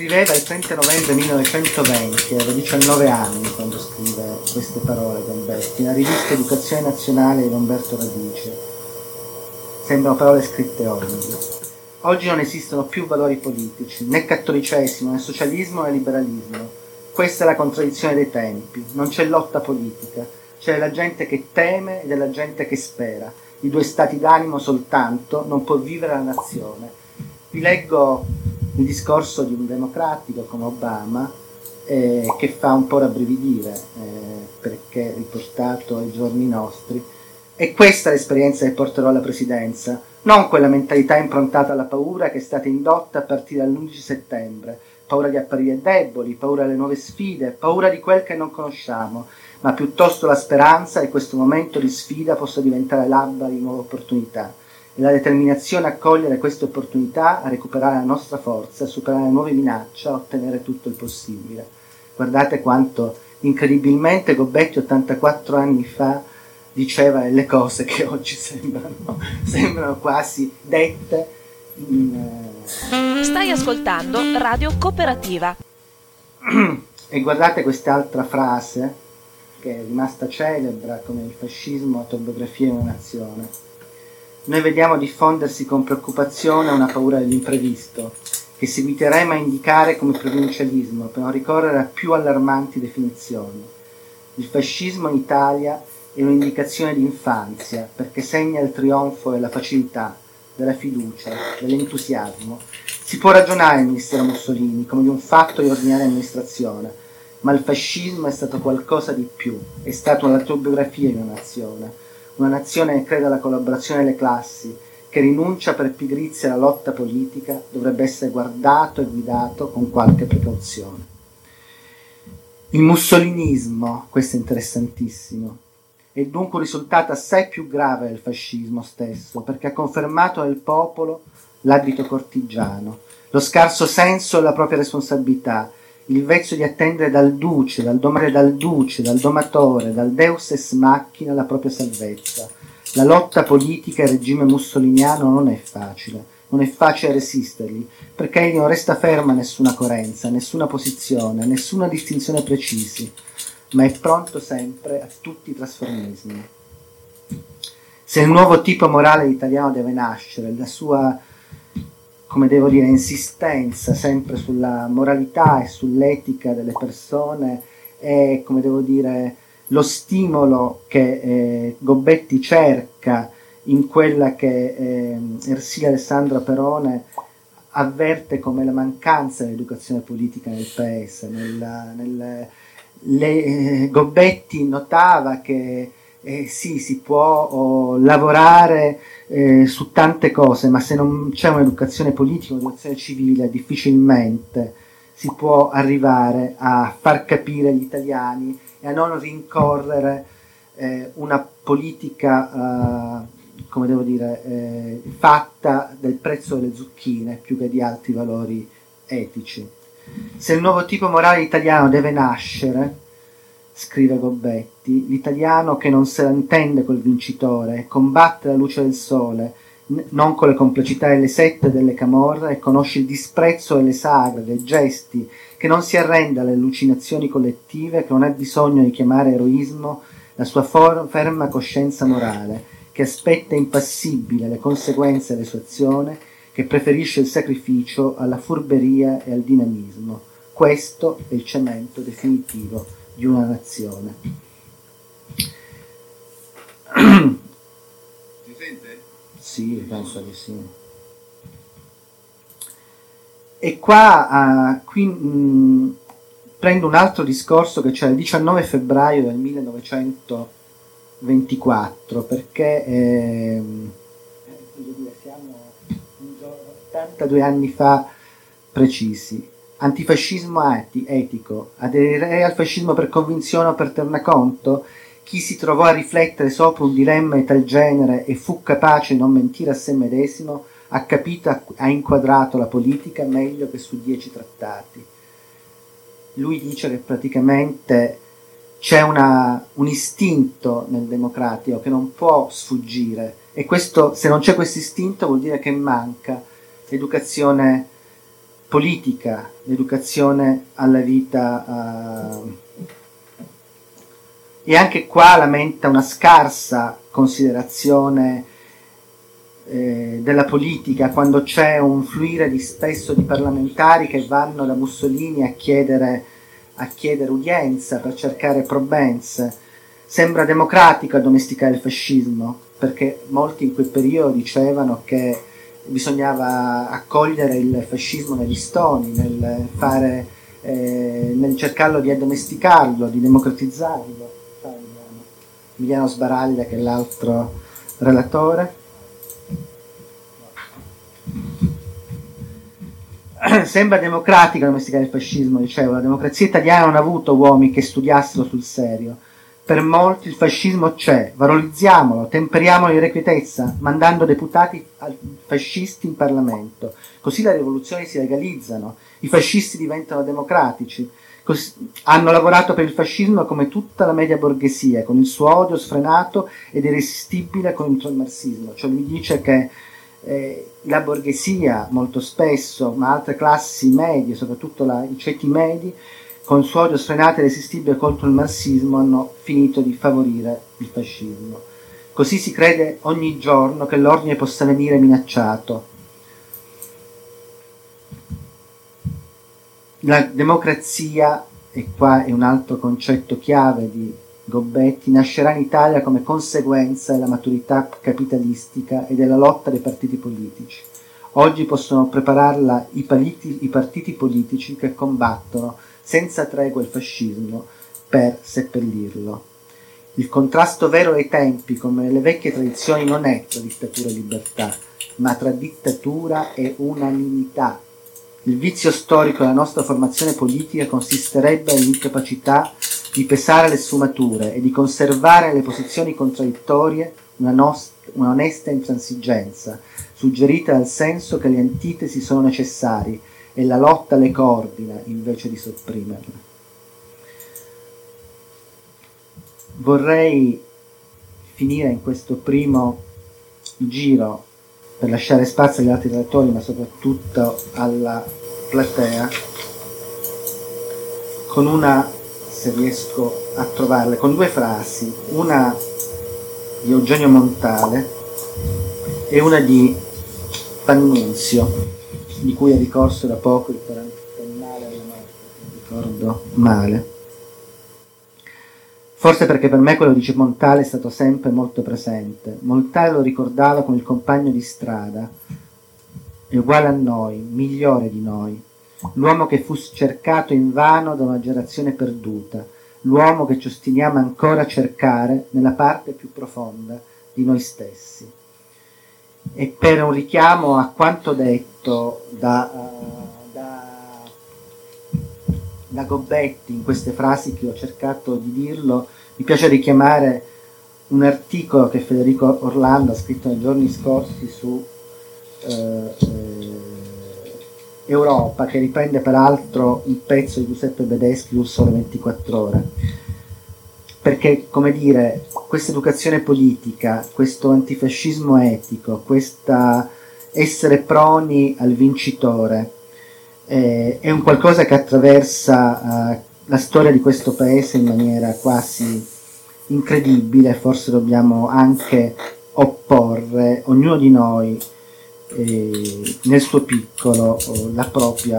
scriveva il 30 novembre 1920, aveva 19 anni quando scrive queste parole Gambetti, nella rivista Educazione Nazionale di Lamberto Radice. Sembrano parole scritte oggi. Oggi non esistono più valori politici, né cattolicesimo, né socialismo né liberalismo. Questa è la contraddizione dei tempi. Non c'è lotta politica, c'è la gente che teme e della gente che spera. I due stati d'animo soltanto non può vivere la nazione. Vi leggo il discorso di un democratico come Obama eh, che fa un po' rabbrividire eh, perché riportato ai giorni nostri. E questa è l'esperienza che porterò alla presidenza, non quella mentalità improntata alla paura che è stata indotta a partire dall'11 settembre, paura di apparire deboli, paura delle nuove sfide, paura di quel che non conosciamo, ma piuttosto la speranza che questo momento di sfida possa diventare l'alba di nuove opportunità e la determinazione a cogliere queste opportunità, a recuperare la nostra forza, a superare nuove minacce, a ottenere tutto il possibile. Guardate quanto incredibilmente Gobetti 84 anni fa diceva delle cose che [laughs] oggi sembrano, sembrano quasi dette in... Eh... Stai ascoltando Radio Cooperativa. [clears throat] e guardate quest'altra frase che è rimasta celebre come il fascismo autobiografia di una nazione noi vediamo diffondersi con preoccupazione una paura dell'imprevisto, che seguiteremo a indicare come provincialismo per non ricorrere a più allarmanti definizioni. Il fascismo in Italia è un'indicazione di infanzia perché segna il trionfo della facilità, della fiducia, dell'entusiasmo. Si può ragionare ministero Mussolini come di un fatto di ordinaria amministrazione, ma il fascismo è stato qualcosa di più, è stata un'autobiografia di una nazione una nazione che crede alla collaborazione delle classi, che rinuncia per pigrizia alla lotta politica, dovrebbe essere guardato e guidato con qualche precauzione. Il mussolinismo, questo è interessantissimo, è dunque un risultato assai più grave del fascismo stesso, perché ha confermato nel popolo l'abito cortigiano, lo scarso senso della propria responsabilità, il vezzo di attendere dal duce, dal domare dal duce, dal domatore, dal deus ex machina la propria salvezza. La lotta politica al regime mussoliniano non è facile, non è facile resistergli, perché egli non resta fermo a nessuna coerenza, nessuna posizione, nessuna distinzione precisi, ma è pronto sempre a tutti i trasformismi. Se il nuovo tipo morale italiano deve nascere, la sua come devo dire, insistenza sempre sulla moralità e sull'etica delle persone è, come devo dire, lo stimolo che eh, Gobetti cerca in quella che eh, Ersilia Alessandra Perone avverte come la mancanza dell'educazione politica nel paese. Nella, nel, le, eh, Gobetti notava che eh, sì, si può oh, lavorare eh, su tante cose, ma se non c'è un'educazione politica, un'educazione civile, difficilmente si può arrivare a far capire agli italiani e a non rincorrere eh, una politica, eh, come devo dire, eh, fatta del prezzo delle zucchine più che di altri valori etici. Se il nuovo tipo morale italiano deve nascere, scrive Gobbetti, l'italiano che non se la intende col vincitore, combatte la luce del sole, non con le complessità delle sette e delle camorre, e conosce il disprezzo delle sagre, dei gesti, che non si arrende alle allucinazioni collettive, che non ha bisogno di chiamare eroismo la sua for- ferma coscienza morale, che aspetta impassibile le conseguenze delle sue azioni, che preferisce il sacrificio alla furberia e al dinamismo. Questo è il cemento definitivo di una nazione. Si sente? Sì, penso di sì. E qua, uh, qui mh, prendo un altro discorso che c'è il 19 febbraio del 1924, perché eh, siamo 82 anni fa precisi Antifascismo etico. Aderirei al fascismo per convinzione o per tornaconto? Chi si trovò a riflettere sopra un dilemma di tal genere e fu capace di non mentire a se medesimo, ha capito, ha inquadrato la politica meglio che su dieci trattati. Lui dice che praticamente c'è una, un istinto nel democratico che non può sfuggire e questo, se non c'è questo istinto vuol dire che manca l'educazione politica, l'educazione alla vita. Uh, e anche qua lamenta una scarsa considerazione eh, della politica quando c'è un fluire di spesso di parlamentari che vanno da Mussolini a chiedere, a chiedere udienza per cercare probenze. Sembra democratico addomesticare il fascismo, perché molti in quel periodo dicevano che bisognava accogliere il fascismo negli stoni, nel, fare, eh, nel cercarlo di addomesticarlo, di democratizzarlo. Emiliano Sbaraglia che è l'altro relatore. [clears throat] Sembra democratica domesticare il fascismo, dicevo, la democrazia italiana non ha avuto uomini che studiassero sul serio per molti il fascismo c'è, valorizziamolo, temperiamolo in irrequietezza, mandando deputati fascisti in Parlamento. Così le rivoluzioni si legalizzano, i fascisti diventano democratici. Così, hanno lavorato per il fascismo come tutta la media borghesia, con il suo odio sfrenato ed irresistibile contro il marxismo. Cioè mi dice che eh, la borghesia molto spesso, ma altre classi medie, soprattutto la, i ceti medi, con suo odio sfrenato e irresistibile contro il marxismo, hanno finito di favorire il fascismo. Così si crede ogni giorno che l'ordine possa venire minacciato. La democrazia, e qua è un altro concetto chiave di Gobbetti, nascerà in Italia come conseguenza della maturità capitalistica e della lotta dei partiti politici. Oggi possono prepararla i, partiti, i partiti politici che combattono senza tregua il fascismo per seppellirlo. Il contrasto vero dei tempi, come nelle vecchie tradizioni, non è tra dittatura e libertà, ma tra dittatura e unanimità. Il vizio storico della nostra formazione politica consisterebbe nell'incapacità di pesare le sfumature e di conservare nelle posizioni contraddittorie una, nost- una onesta intransigenza, suggerita dal senso che le antitesi sono necessarie e la lotta le coordina invece di sopprimerle. Vorrei finire in questo primo giro per lasciare spazio agli altri relatori, ma soprattutto alla platea, con una, se riesco a trovarle, con due frasi, una di Eugenio Montale e una di Pannunzio di cui è ricorso da poco il quarantennale alla morte, ricordo male. Forse perché per me quello di Montale è stato sempre molto presente. Montale lo ricordava come il compagno di strada, è uguale a noi, migliore di noi, l'uomo che fu cercato invano da una generazione perduta, l'uomo che ci ostiniamo ancora a cercare nella parte più profonda di noi stessi e per un richiamo a quanto detto da, uh, da, da, Gobbetti in queste frasi che ho cercato di dirlo, mi piace richiamare un articolo che Federico Orlando ha scritto nei giorni scorsi su eh, eh, Europa, che riprende peraltro un pezzo di Giuseppe Bedeschi su Sole 24 ore perché, come dire, questa educazione politica, questo antifascismo etico, questo essere proni al vincitore, eh, è un qualcosa che attraversa eh, la storia di questo paese in maniera quasi incredibile, forse dobbiamo anche opporre, ognuno di noi, eh, nel suo piccolo, la propria,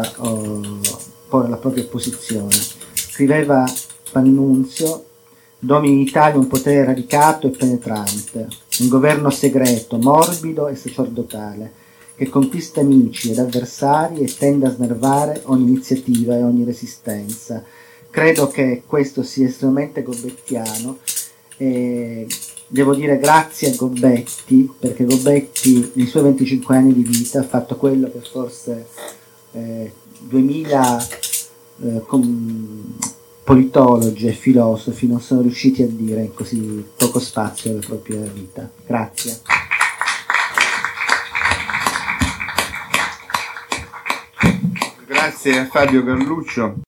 porre la propria posizione. Scriveva Pannunzio domini in Italia un potere radicato e penetrante, un governo segreto, morbido e sacerdotale, che conquista amici ed avversari e tende a snervare ogni iniziativa e ogni resistenza. Credo che questo sia estremamente gobettiano e devo dire grazie a Gobetti, perché Gobetti nei suoi 25 anni di vita ha fatto quello che forse eh, 2000 eh, com- politologi e filosofi non sono riusciti a dire in così poco spazio la propria vita. Grazie. Grazie a Fabio Carluccio.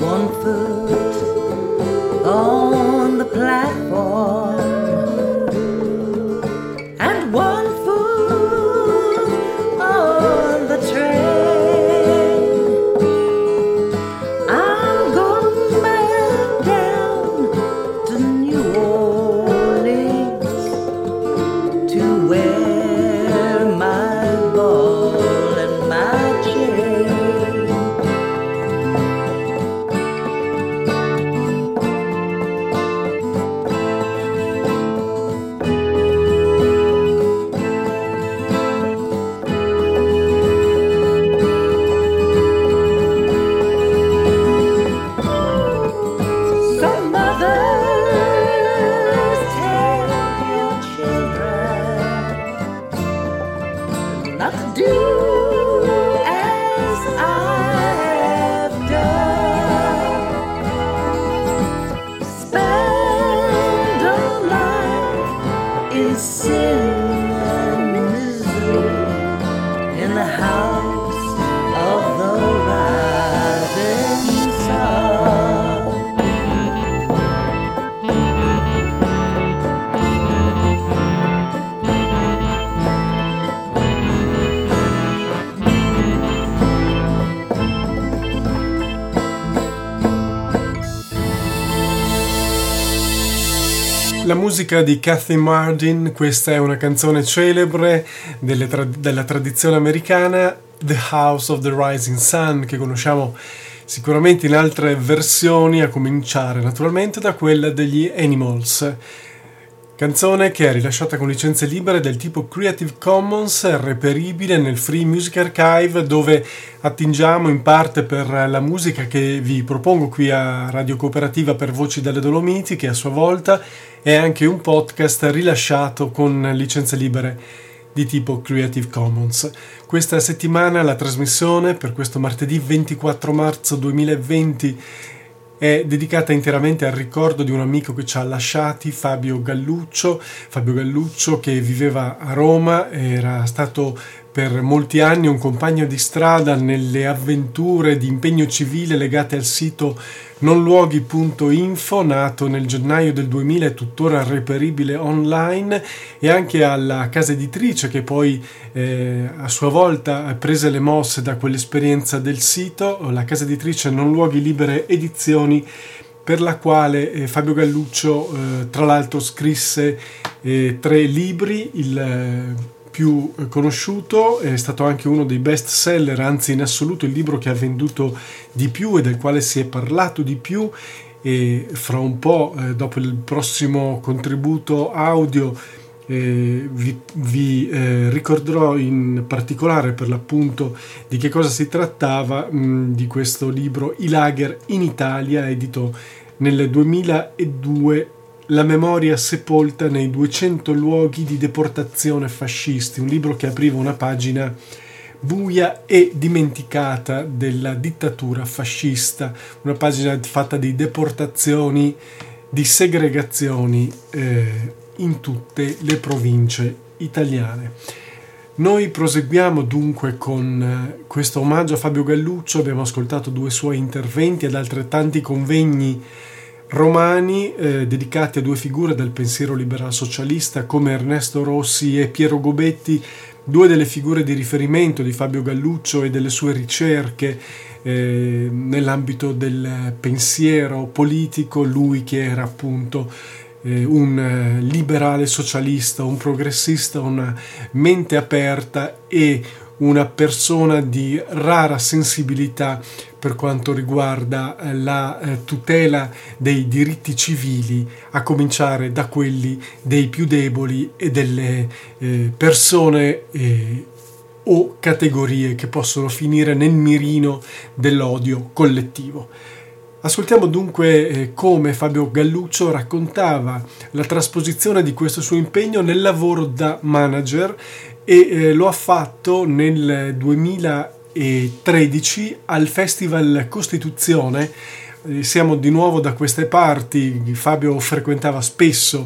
one foot on the platform. musica di Kathy Martin, questa è una canzone celebre tra- della tradizione americana, The House of the Rising Sun, che conosciamo sicuramente in altre versioni, a cominciare naturalmente da quella degli Animals. Canzone che è rilasciata con licenze libere del tipo Creative Commons, reperibile nel Free Music Archive, dove attingiamo in parte per la musica che vi propongo qui a Radio Cooperativa per Voci delle Dolomiti, che a sua volta è anche un podcast rilasciato con licenze libere di tipo Creative Commons. Questa settimana la trasmissione per questo martedì 24 marzo 2020 è dedicata interamente al ricordo di un amico che ci ha lasciati, Fabio Galluccio. Fabio Galluccio che viveva a Roma, era stato per molti anni un compagno di strada nelle avventure di impegno civile legate al sito nonluoghi.info, nato nel gennaio del 2000 e tuttora reperibile online, e anche alla casa editrice che poi eh, a sua volta prese le mosse da quell'esperienza del sito, la casa editrice Non Luoghi Libere Edizioni per la quale eh, Fabio Galluccio eh, tra l'altro scrisse eh, tre libri, il più eh, conosciuto, è stato anche uno dei best seller, anzi in assoluto il libro che ha venduto di più e del quale si è parlato di più. E fra un po', eh, dopo il prossimo contributo audio, eh, vi, vi eh, ricorderò in particolare per l'appunto di che cosa si trattava mh, di questo libro I lager in Italia, edito nel 2002 la memoria sepolta nei 200 luoghi di deportazione fascisti, un libro che apriva una pagina buia e dimenticata della dittatura fascista, una pagina fatta di deportazioni, di segregazioni eh, in tutte le province italiane. Noi proseguiamo dunque con eh, questo omaggio a Fabio Galluccio, abbiamo ascoltato due suoi interventi ad altrettanti convegni romani eh, dedicati a due figure del pensiero liberal socialista come Ernesto Rossi e Piero Gobetti, due delle figure di riferimento di Fabio Galluccio e delle sue ricerche eh, nell'ambito del pensiero politico, lui che era appunto eh, un eh, liberale socialista, un progressista, una mente aperta e una persona di rara sensibilità per quanto riguarda eh, la eh, tutela dei diritti civili, a cominciare da quelli dei più deboli e delle eh, persone o categorie che possono finire nel mirino dell'odio collettivo. Ascoltiamo dunque come Fabio Galluccio raccontava la trasposizione di questo suo impegno nel lavoro da manager e eh, lo ha fatto nel 2013 al Festival Costituzione. Eh, siamo di nuovo da queste parti, Fabio frequentava spesso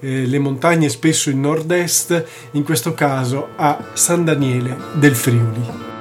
eh, le montagne, spesso il nord-est, in questo caso a San Daniele del Friuli.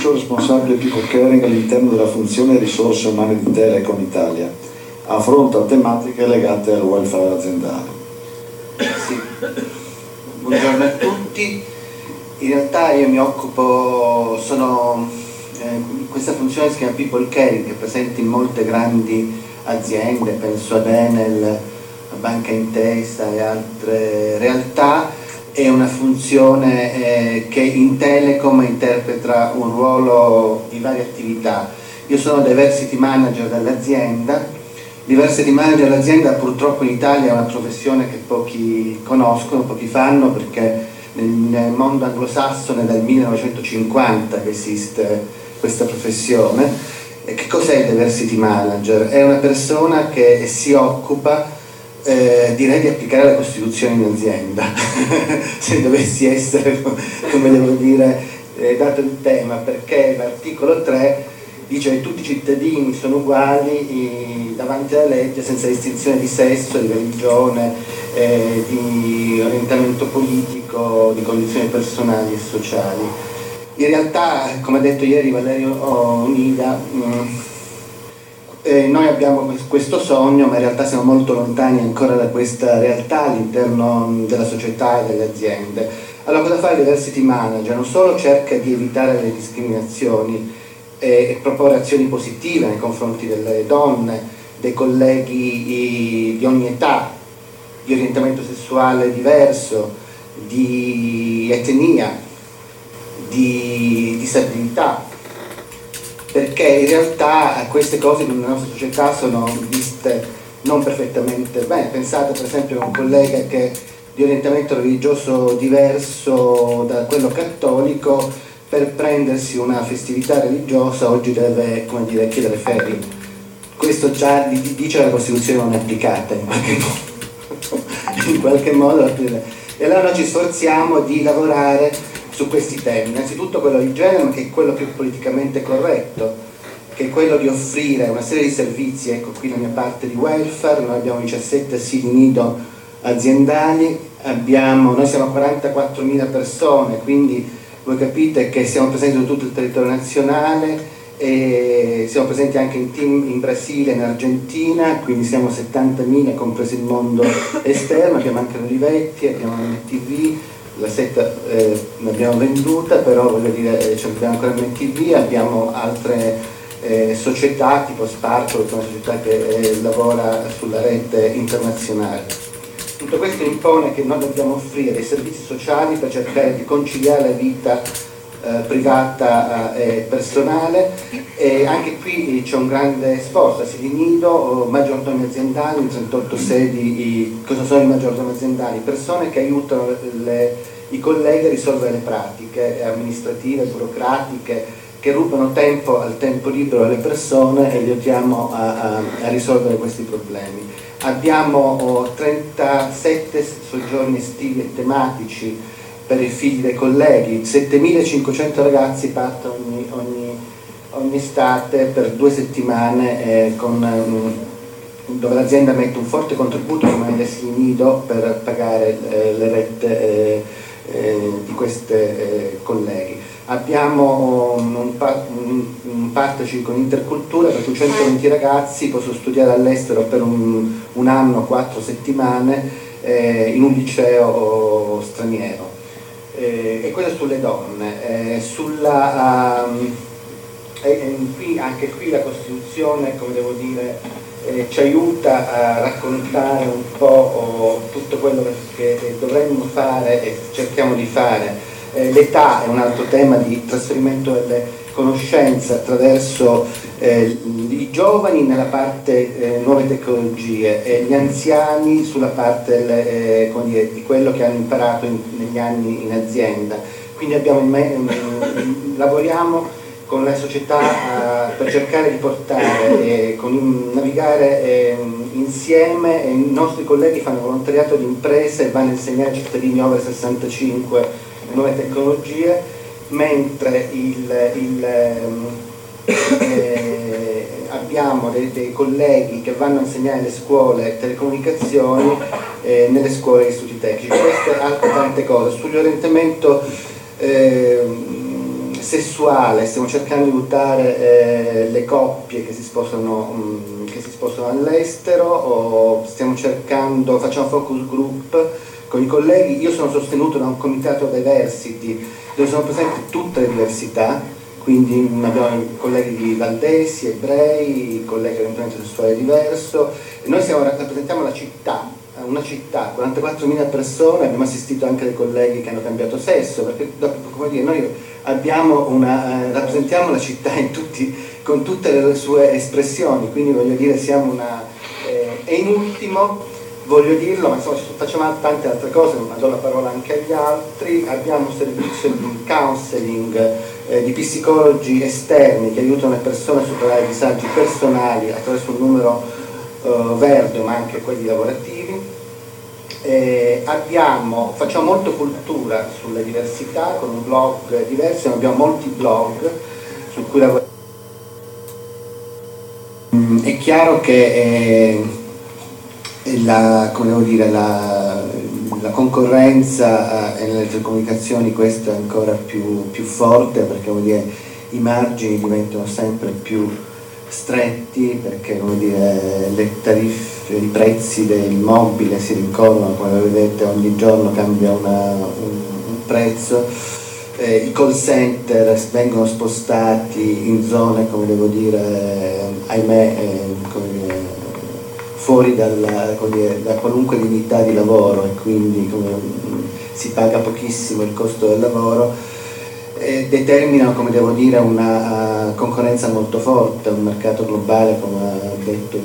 Galluccio, responsabile people caring all'interno della funzione risorse umane di Telecom Italia. Affronta tematiche legate al welfare aziendale. Sì. Buongiorno a tutti. In realtà io mi occupo, sono, eh, questa funzione si chiama People Caring, che è presente in molte grandi aziende, penso ad Enel, Banca Intesa e altre realtà, è una funzione eh, che in Telecom interpreta un ruolo di varie attività. Io sono diversity manager dell'azienda, diversity manager dell'azienda purtroppo in Italia è una professione che pochi conoscono, pochi fanno perché nel mondo anglosassone è dal 1950 che esiste questa professione. E che cos'è il diversity manager? È una persona che si occupa eh, direi di applicare la Costituzione in azienda, [laughs] se dovessi essere, come devo dire, eh, dato il tema, perché l'articolo 3 dice che tutti i cittadini sono uguali davanti alla legge senza distinzione di sesso, di religione, eh, di orientamento politico, di condizioni personali e sociali. In realtà, come ha detto ieri Valerio Onida, mh, mm, eh, noi abbiamo questo sogno, ma in realtà siamo molto lontani ancora da questa realtà all'interno della società e delle aziende. Allora cosa fa il diversity manager? Non solo cerca di evitare le discriminazioni e, e proporre azioni positive nei confronti delle donne, dei colleghi di ogni età, di orientamento sessuale diverso, di etnia, di disabilità, perché in realtà queste cose nella nostra società sono viste non perfettamente bene. Pensate per esempio a un collega che di orientamento religioso diverso da quello cattolico, per prendersi una festività religiosa oggi deve dire, chiedere ferie. Questo già dice la Costituzione non è applicata in qualche modo. [laughs] in qualche modo e allora ci sforziamo di lavorare su questi temi. Innanzitutto quello di genere, che è quello più politicamente corretto, che è quello di offrire una serie di servizi, ecco qui la mia parte di welfare, noi abbiamo 17 asili nido aziendali, abbiamo, noi siamo 44.000 persone, quindi voi capite che siamo presenti su tutto il territorio nazionale siamo presenti anche in team in Brasile in Argentina, quindi siamo 70.000 compreso il mondo esterno, abbiamo anche Olivetti, abbiamo MTV, la setta eh, l'abbiamo venduta, però voglio dire, eh, abbiamo ancora MTV, abbiamo altre eh, società tipo Sparkle, che è una società che eh, lavora sulla rete internazionale. Tutto questo impone che noi dobbiamo offrire dei servizi sociali per cercare di conciliare la vita eh, privata eh, e personale e anche qui c'è un grande sforzo, asili nido, maggiordomi aziendali, 38 sedi, cosa sono i maggiordomi aziendali? Persone che aiutano le, i colleghi a risolvere le pratiche amministrative, burocratiche, che rubano tempo al tempo libero alle persone e aiutiamo a, a, a risolvere questi problemi. Abbiamo 37 soggiorni estivi e tematici per i figli dei colleghi, 7500 ragazzi partono ogni, ogni, ogni estate per due settimane eh, con, um, dove l'azienda mette un forte contributo come asili nido per pagare eh, le rette eh, eh di questi eh, colleghi. Abbiamo un, un, un, partnership con Intercultura per cui 120 ragazzi. Possono studiare all'estero per un, un anno, quattro settimane eh, in un liceo straniero eh, e quello sulle donne. Eh, sulla, um, e, qui, anche qui la Costituzione, come devo dire, eh, ci aiuta a raccontare un po' oh, tutto quello che, che, dovremmo fare e cerchiamo di fare. Eh, l'età è un altro tema di trasferimento delle conoscenze attraverso eh, i giovani nella parte eh, nuove tecnologie e gli anziani sulla parte eh, dire, di quello che hanno imparato in, negli anni in azienda. Quindi abbiamo, lavoriamo con la società per cercare di portare, con, navigare ehm, insieme e i nostri colleghi fanno volontariato di imprese e vanno a insegnare ai cittadini over 65 nuove tecnologie, mentre il, il eh, abbiamo dei, dei, colleghi che vanno a insegnare alle scuole telecomunicazioni eh, nelle scuole e istituti tecnici. Queste altre tante cose. Sull'orientamento eh, sessuale, stiamo cercando di buttare eh, le coppie che si, sposano, mh, che si sposano all'estero, o stiamo cercando, facciamo focus group con i colleghi, io sono sostenuto da un comitato diversity dove sono presenti tutte le diversità, quindi abbiamo colleghi valdesi, ebrei, colleghi di orientamento sessuale diverso, noi siamo, rappresentiamo la città, una città, 44.000 persone, abbiamo assistito anche dei colleghi che hanno cambiato sesso, perché come dire, noi una, eh, rappresentiamo la città tutti, con tutte le sue espressioni, quindi voglio dire siamo una... Eh, e in ultimo voglio dirlo, ma insomma facciamo tante altre cose, ma do la parola anche agli altri, abbiamo un servizio di counseling eh, di psicologi esterni che aiutano le persone a superare disagi personali attraverso un numero eh, verde ma anche quelli lavorativi. Eh, abbiamo, facciamo molto cultura sulle diversità con un blog diverso, abbiamo molti blog su cui lavoriamo. Mm, è chiaro che eh, la, dire, la, la, concorrenza eh, nelle telecomunicazioni questo è ancora più, più forte perché dire, i margini diventano sempre più stretti perché dire, tariffe, i prezzi del mobile si rincorrono, come vedete ogni giorno cambia una, un, un, prezzo, eh, i call center vengono spostati in zone, come devo dire, ahimè, eh, fuori dalla, dire, da qualunque dignità di lavoro e quindi come, si paga pochissimo il costo del lavoro, eh, determinano, come devo dire, una uh, concorrenza molto forte, un mercato globale, come ha detto il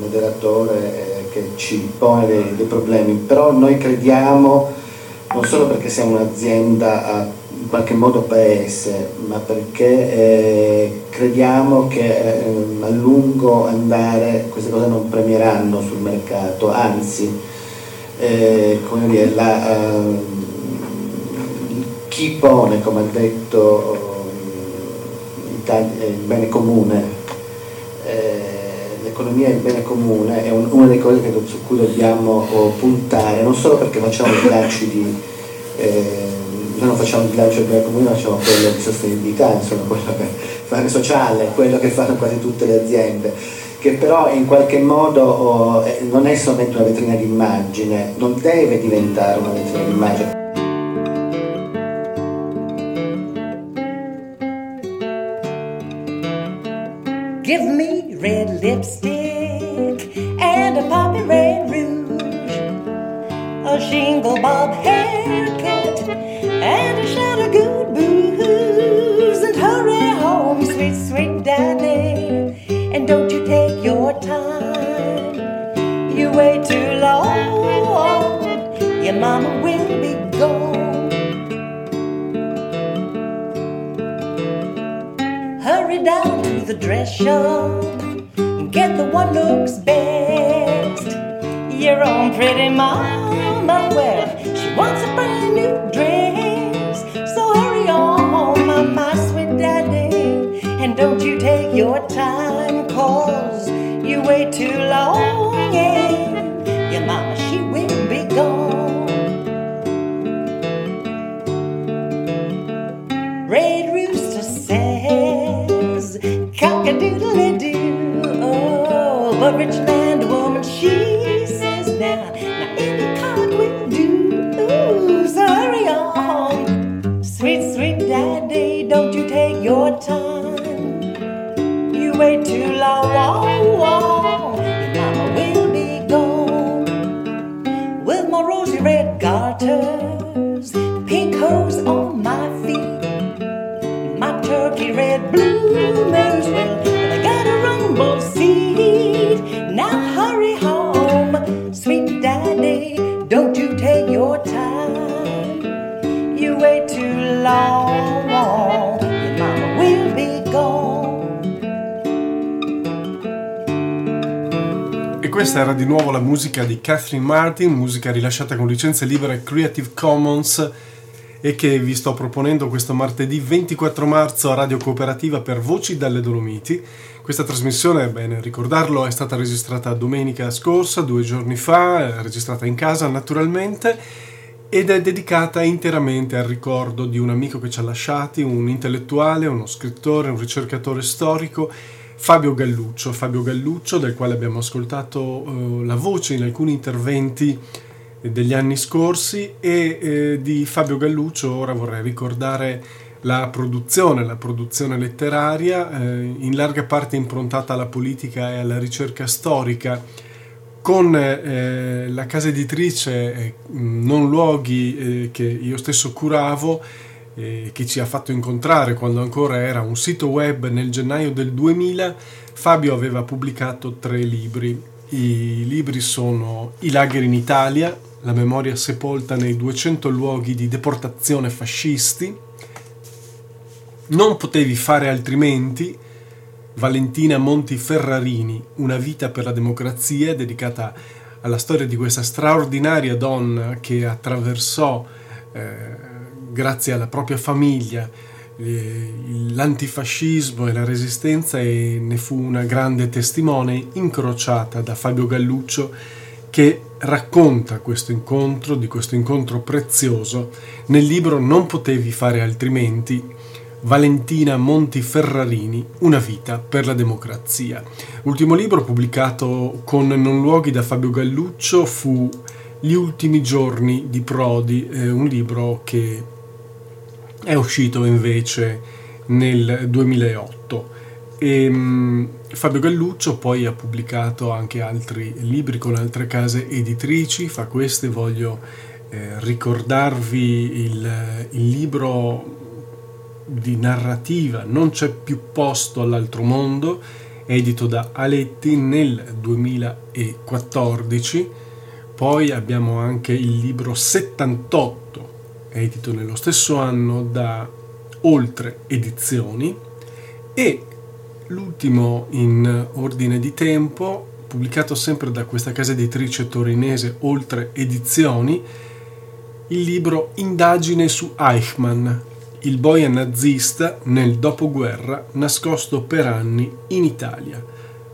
moderatore, eh, che ci pone dei, dei, problemi. Però noi crediamo, non solo perché siamo un'azienda in qualche modo paese, ma perché eh, crediamo che eh, a lungo andare queste cose non premieranno sul mercato, anzi, eh, dire, la, eh, chi pone, come ha detto il bene comune, eh, l'economia è il bene comune, è un, una delle cose che, su cui dobbiamo oh, puntare, non solo perché facciamo i bilanci di eh, noi non facciamo il bilancio del comune, facciamo quello di sostenibilità, insomma, quello che, sociale, quello che fanno quasi tutte le aziende, che però in qualche modo oh, non è solamente una vetrina d'immagine, non deve diventare una vetrina d'immagine. Give me red lipstick and a poppy red rouge, a shingle bob haircut and a shot of good booze and hurry home, sweet, sweet daddy. And don't you take your time, you wait too long, your mama will be gone. Hurry down to the dress shop, and get the one looks best. Your own pretty mama, well, she wants a brand new dress. And don't you take your time, cause you wait too long, and your mama, she will be gone. Red Rooster says, cock a doodle doo. Oh, but Richland questa era di nuovo la musica di Catherine Martin, musica rilasciata con licenze libere Creative Commons e che vi sto proponendo questo martedì 24 marzo a Radio Cooperativa per Voci dalle Dolomiti. Questa trasmissione, è bene ricordarlo, è stata registrata domenica scorsa, due giorni fa, registrata in casa naturalmente ed è dedicata interamente al ricordo di un amico che ci ha lasciati, un intellettuale, uno scrittore, un ricercatore storico, Fabio Galluccio. Fabio Galluccio, del quale abbiamo ascoltato eh, la voce in alcuni interventi degli anni scorsi e eh, di Fabio Galluccio ora vorrei ricordare la produzione, la produzione letteraria, eh, in larga parte improntata alla politica e alla ricerca storica con eh, la casa editrice eh, Non Luoghi eh, che io stesso curavo, eh, che ci ha fatto incontrare quando ancora era un sito web nel gennaio del 2000, Fabio aveva pubblicato tre libri. I libri sono I lager in Italia, la memoria sepolta nei 200 luoghi di deportazione fascisti, Non potevi fare altrimenti, Valentina Monti Ferrarini, Una vita per la democrazia, dedicata alla storia di questa straordinaria donna che attraversò, eh, grazie alla propria famiglia, eh, l'antifascismo e la resistenza e ne fu una grande testimone, incrociata da Fabio Galluccio, che racconta questo incontro, di questo incontro prezioso, nel libro Non potevi fare altrimenti, Valentina Monti Ferrarini, Una vita per la democrazia. L'ultimo libro pubblicato con Non luoghi da Fabio Galluccio fu Gli ultimi giorni di Prodi, eh, un libro che è uscito invece nel 2008. E, um, Fabio Galluccio poi ha pubblicato anche altri libri con altre case editrici, fra queste voglio eh, ricordarvi il, il libro di narrativa Non c'è più posto all'altro mondo, edito da Aletti nel 2014. Poi abbiamo anche il libro 78, edito nello stesso anno da Oltre Edizioni. E l'ultimo in ordine di tempo, pubblicato sempre da questa casa editrice torinese Oltre Edizioni, il libro Indagine su Eichmann, il boia nazista nel dopoguerra nascosto per anni in Italia.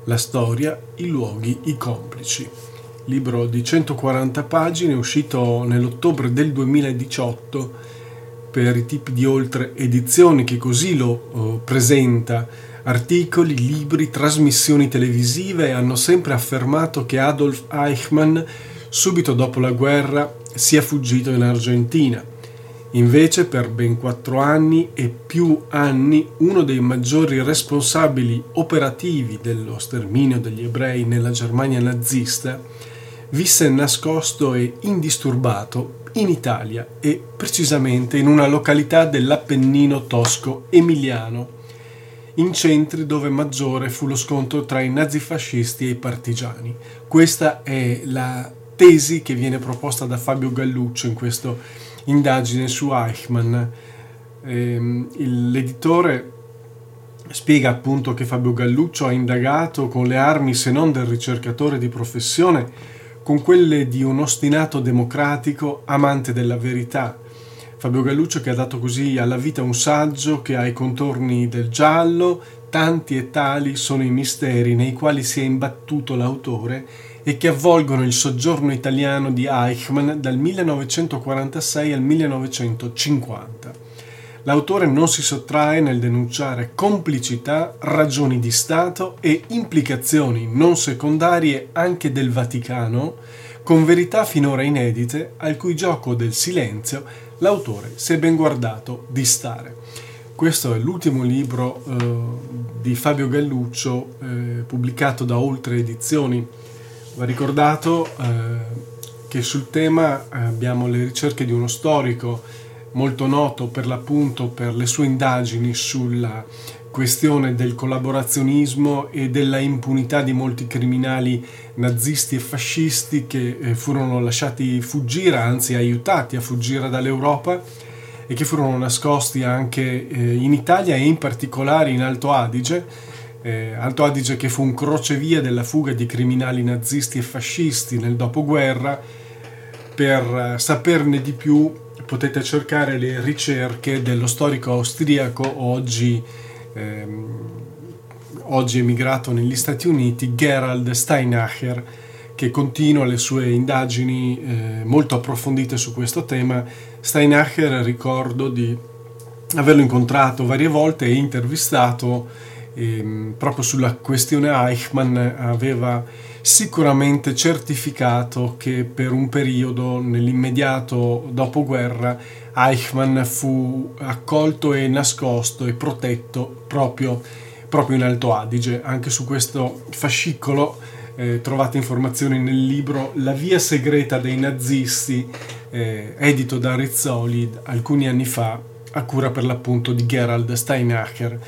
La storia, i luoghi, i complici. Libro di 140 pagine uscito nell'ottobre del 2018 per i tipi di oltre edizioni che così lo uh, presenta. Articoli, libri, trasmissioni televisive hanno sempre affermato che Adolf Eichmann, subito dopo la guerra, sia fuggito in Argentina Invece per ben quattro anni e più anni uno dei maggiori responsabili operativi dello sterminio degli ebrei nella Germania nazista visse nascosto e indisturbato in Italia e precisamente in una località dell'Appennino tosco emiliano, in centri dove maggiore fu lo scontro tra i nazifascisti e i partigiani. Questa è la tesi che viene proposta da Fabio Galluccio in questo indagine su Eichmann. Ehm, l'editore spiega appunto che Fabio Galluccio ha indagato con le armi se non del ricercatore di professione, con quelle di un ostinato democratico amante della verità. Fabio Galluccio che ha dato così alla vita un saggio che ha i contorni del giallo, tanti e tali sono i misteri nei quali si è imbattuto l'autore e che avvolgono il soggiorno italiano di Eichmann dal 1946 al 1950. L'autore non si sottrae nel denunciare complicità, ragioni di Stato e implicazioni non secondarie anche del Vaticano, con verità finora inedite, al cui gioco del silenzio l'autore si è ben guardato di stare. Questo è l'ultimo libro eh, di Fabio Galluccio, eh, pubblicato da Oltre Edizioni Va ricordato eh, che sul tema abbiamo le ricerche di uno storico molto noto per l'appunto per le sue indagini sulla questione del collaborazionismo e della impunità di molti criminali nazisti e fascisti che eh, furono lasciati fuggire, anzi aiutati a fuggire dall'Europa e che furono nascosti anche eh, in Italia e in particolare in Alto Adige eh, Alto Adige che fu un crocevia della fuga di criminali nazisti e fascisti nel dopoguerra. Per saperne di più potete cercare le ricerche dello storico austriaco oggi, ehm, oggi emigrato negli Stati Uniti, Gerald Steinacher, che continua le sue indagini eh, molto approfondite su questo tema. Steinacher ricordo di averlo incontrato varie volte e intervistato ehm, proprio sulla questione Eichmann aveva sicuramente certificato che per un periodo nell'immediato dopoguerra Eichmann fu accolto e nascosto e protetto proprio, proprio in Alto Adige. Anche su questo fascicolo eh, trovate informazioni nel libro La via segreta dei nazisti, eh, edito da Rizzoli alcuni anni fa, a cura per l'appunto di Gerald Steinacher.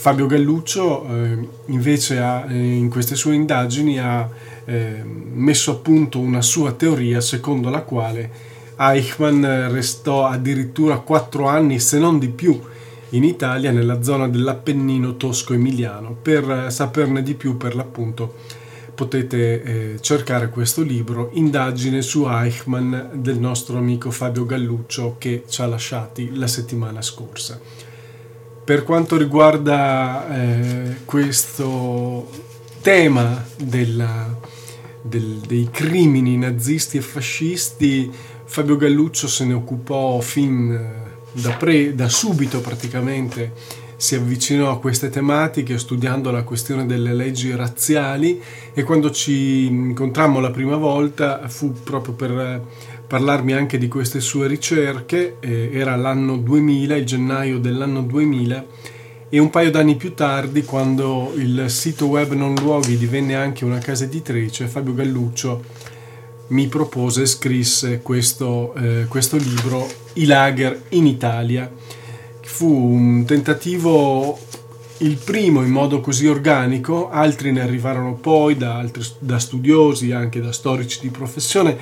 Fabio Galluccio eh, invece ha, eh, in queste sue indagini ha eh, messo a punto una sua teoria secondo la quale Eichmann restò addirittura quattro anni, se non di più, in Italia, nella zona dell'Appennino tosco-emiliano. Per saperne di più, per l'appunto, potete eh, cercare questo libro, Indagine su Eichmann del nostro amico Fabio Galluccio che ci ha lasciati la settimana scorsa. Per quanto riguarda eh, questo tema della, del, dei crimini nazisti e fascisti, Fabio Galluccio se ne occupò fin eh, da, pre, da subito praticamente si avvicinò a queste tematiche studiando la questione delle leggi razziali e quando ci incontrammo la prima volta fu proprio per parlarmi anche di queste sue ricerche, eh, era l'anno 2000, il gennaio dell'anno 2000 e un paio d'anni più tardi quando il sito web Non Luoghi divenne anche una casa editrice, Fabio Galluccio mi propose e scrisse questo, eh, questo libro I lager in Italia fu un tentativo il primo in modo così organico, altri ne arrivarono poi da, altri, da studiosi, anche da storici di professione,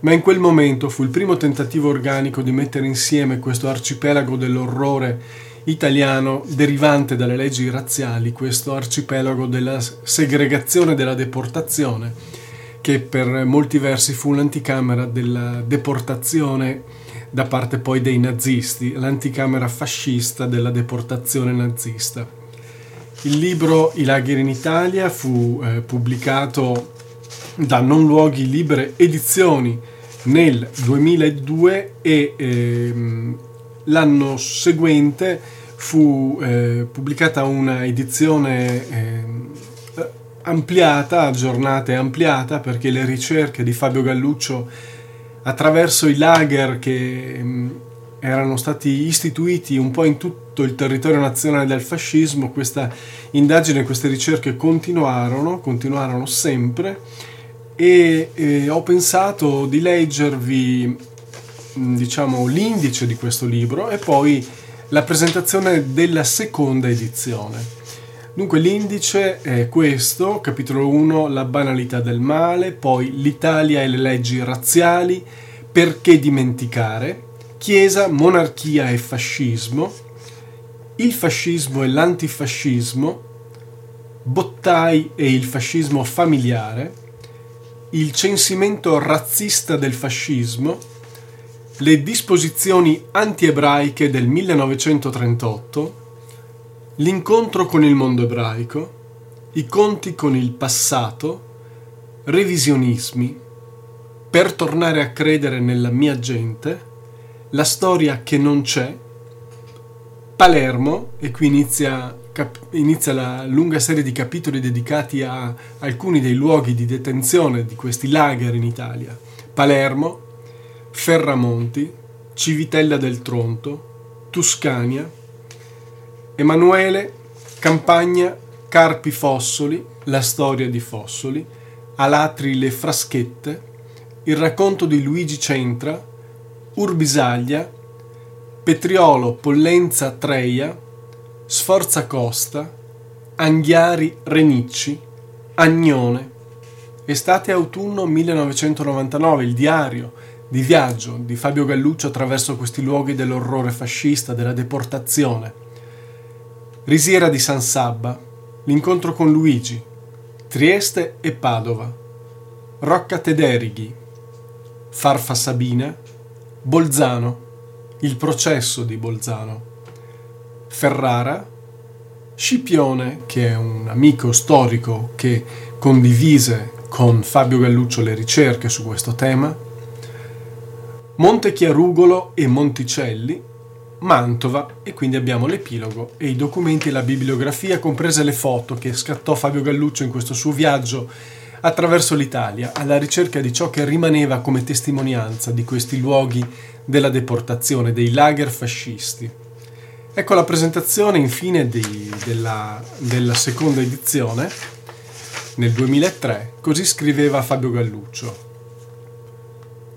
ma in quel momento fu il primo tentativo organico di mettere insieme questo arcipelago dell'orrore italiano derivante dalle leggi razziali, questo arcipelago della segregazione e della deportazione, che per molti versi fu l'anticamera della deportazione da parte poi dei nazisti, l'anticamera fascista della deportazione nazista. Il libro I lager in Italia fu eh, pubblicato da Non Luoghi Libere Edizioni nel 2002 e ehm, l'anno seguente fu eh, pubblicata una edizione eh, ampliata, aggiornata e ampliata perché le ricerche di Fabio Galluccio attraverso i lager che mm, erano stati istituiti un po' in tutto il territorio nazionale del fascismo, questa indagine, queste ricerche continuarono, continuarono sempre e, e ho pensato di leggervi diciamo l'indice di questo libro e poi la presentazione della seconda edizione. Dunque l'indice è questo, capitolo 1, la banalità del male, poi l'Italia e le leggi razziali, perché dimenticare, Chiesa, monarchia e fascismo, il fascismo e l'antifascismo, Bottai e il fascismo familiare, il censimento razzista del fascismo, le disposizioni antiebraiche del 1938, L'incontro con il mondo ebraico, i conti con il passato, revisionismi, per tornare a credere nella mia gente, la storia che non c'è, Palermo, e qui inizia, cap- inizia la lunga serie di capitoli dedicati a alcuni dei luoghi di detenzione di questi lager in Italia, Palermo, Ferramonti, Civitella del Tronto, Tuscania, Emanuele, Campagna, Carpi Fossoli, la storia di Fossoli, Alatri le Fraschette, il racconto di Luigi Centra, Urbisaglia, Petriolo Pollenza Treia, Sforza Costa, Anghiari Renicci, Agnone. Estate-autunno 1999, il diario di viaggio di Fabio Galluccio attraverso questi luoghi dell'orrore fascista, della deportazione. Risiera di San Sabba, l'incontro con Luigi, Trieste e Padova, Rocca Tederighi, Farfa Sabina, Bolzano, il processo di Bolzano, Ferrara, Scipione, che è un amico storico che condivise con Fabio Galluccio le ricerche su questo tema, Monte Chiarugolo e Monticelli, Mantova e quindi abbiamo l'epilogo e i documenti e la bibliografia, comprese le foto che scattò Fabio Galluccio in questo suo viaggio attraverso l'Italia alla ricerca di ciò che rimaneva come testimonianza di questi luoghi della deportazione, dei lager fascisti. Ecco la presentazione infine di, della, della seconda edizione nel 2003, così scriveva Fabio Galluccio.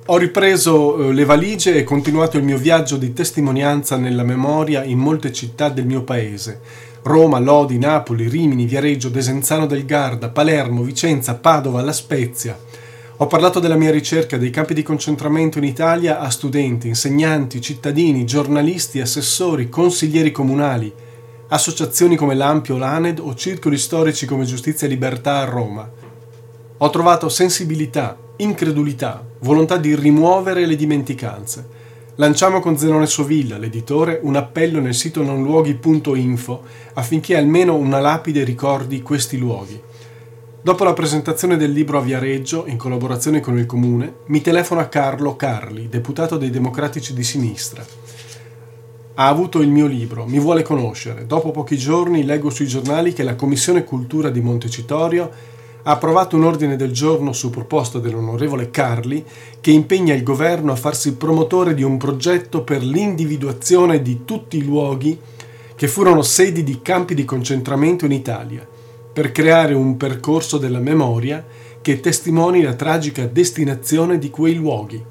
Ho ripreso eh, le valigie e continuato il mio viaggio di testimonianza nella memoria in molte città del mio paese. Roma, Lodi, Napoli, Rimini, Viareggio, Desenzano del Garda, Palermo, Vicenza, Padova, La Spezia. Ho parlato della mia ricerca dei campi di concentramento in Italia a studenti, insegnanti, cittadini, giornalisti, assessori, consiglieri comunali, associazioni come l'Ampio, l'ANED o circoli storici come Giustizia e Libertà a Roma. Ho trovato sensibilità, incredulità, volontà di rimuovere le dimenticanze. Lanciamo con Zenone Sovilla, l'editore, un appello nel sito nonluoghi.info affinché almeno una lapide ricordi questi luoghi. Dopo la presentazione del libro a Viareggio, in collaborazione con il comune, mi telefona Carlo Carli, deputato dei Democratici di Sinistra. Ha avuto il mio libro, mi vuole conoscere. Dopo pochi giorni leggo sui giornali che la Commissione Cultura di Montecitorio ha approvato un ordine del giorno su proposta dell'onorevole Carli che impegna il governo a farsi promotore di un progetto per l'individuazione di tutti i luoghi che furono sedi di campi di concentramento in Italia per creare un percorso della memoria che testimoni la tragica destinazione di quei luoghi.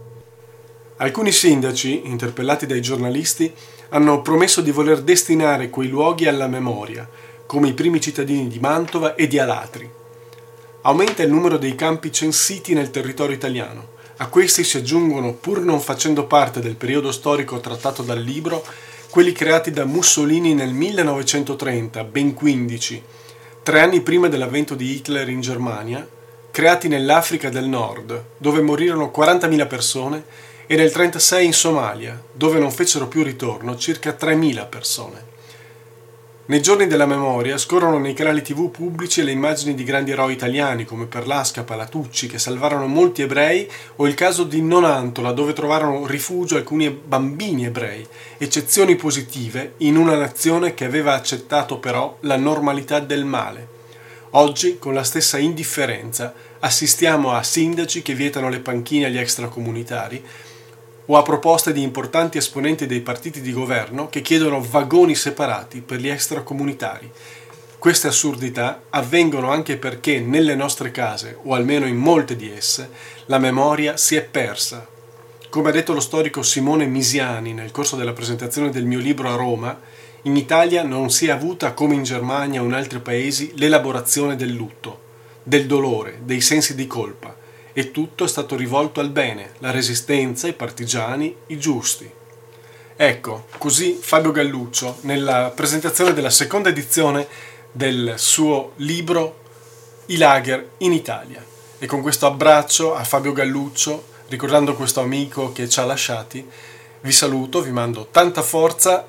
Alcuni sindaci, interpellati dai giornalisti, hanno promesso di voler destinare quei luoghi alla memoria, come i primi cittadini di Mantova e di Alatri. Aumenta il numero dei campi censiti nel territorio italiano. A questi si aggiungono, pur non facendo parte del periodo storico trattato dal libro, quelli creati da Mussolini nel 1930, ben 15, tre anni prima dell'avvento di Hitler in Germania, creati nell'Africa del Nord, dove morirono 40.000 persone, e nel 1936 in Somalia, dove non fecero più ritorno circa 3.000 persone. Nei giorni della memoria scorrono nei canali tv pubblici le immagini di grandi eroi italiani come Perlasca, Palatucci, che salvarono molti ebrei, o il caso di Nonantola, dove trovarono rifugio alcuni bambini ebrei, eccezioni positive in una nazione che aveva accettato però la normalità del male. Oggi, con la stessa indifferenza, assistiamo a sindaci che vietano le panchine agli extracomunitari, o a proposte di importanti esponenti dei partiti di governo che chiedono vagoni separati per gli extracomunitari. Queste assurdità avvengono anche perché nelle nostre case, o almeno in molte di esse, la memoria si è persa. Come ha detto lo storico Simone Misiani nel corso della presentazione del mio libro a Roma, in Italia non si è avuta come in Germania o in altri paesi l'elaborazione del lutto, del dolore, dei sensi di colpa e tutto è stato rivolto al bene, la resistenza, i partigiani, i giusti. Ecco, così Fabio Galluccio, nella presentazione della seconda edizione del suo libro I lager in Italia. E con questo abbraccio a Fabio Galluccio, ricordando questo amico che ci ha lasciati, vi saluto, vi mando tanta forza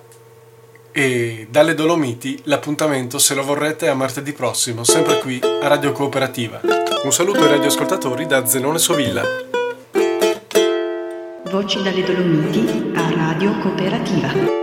e dalle Dolomiti l'appuntamento, se lo vorrete, a martedì prossimo, sempre qui a Radio Cooperativa. Un saluto ai radioascoltatori da Zenone Sovilla. Voci dalle Dolomiti a Radio Cooperativa.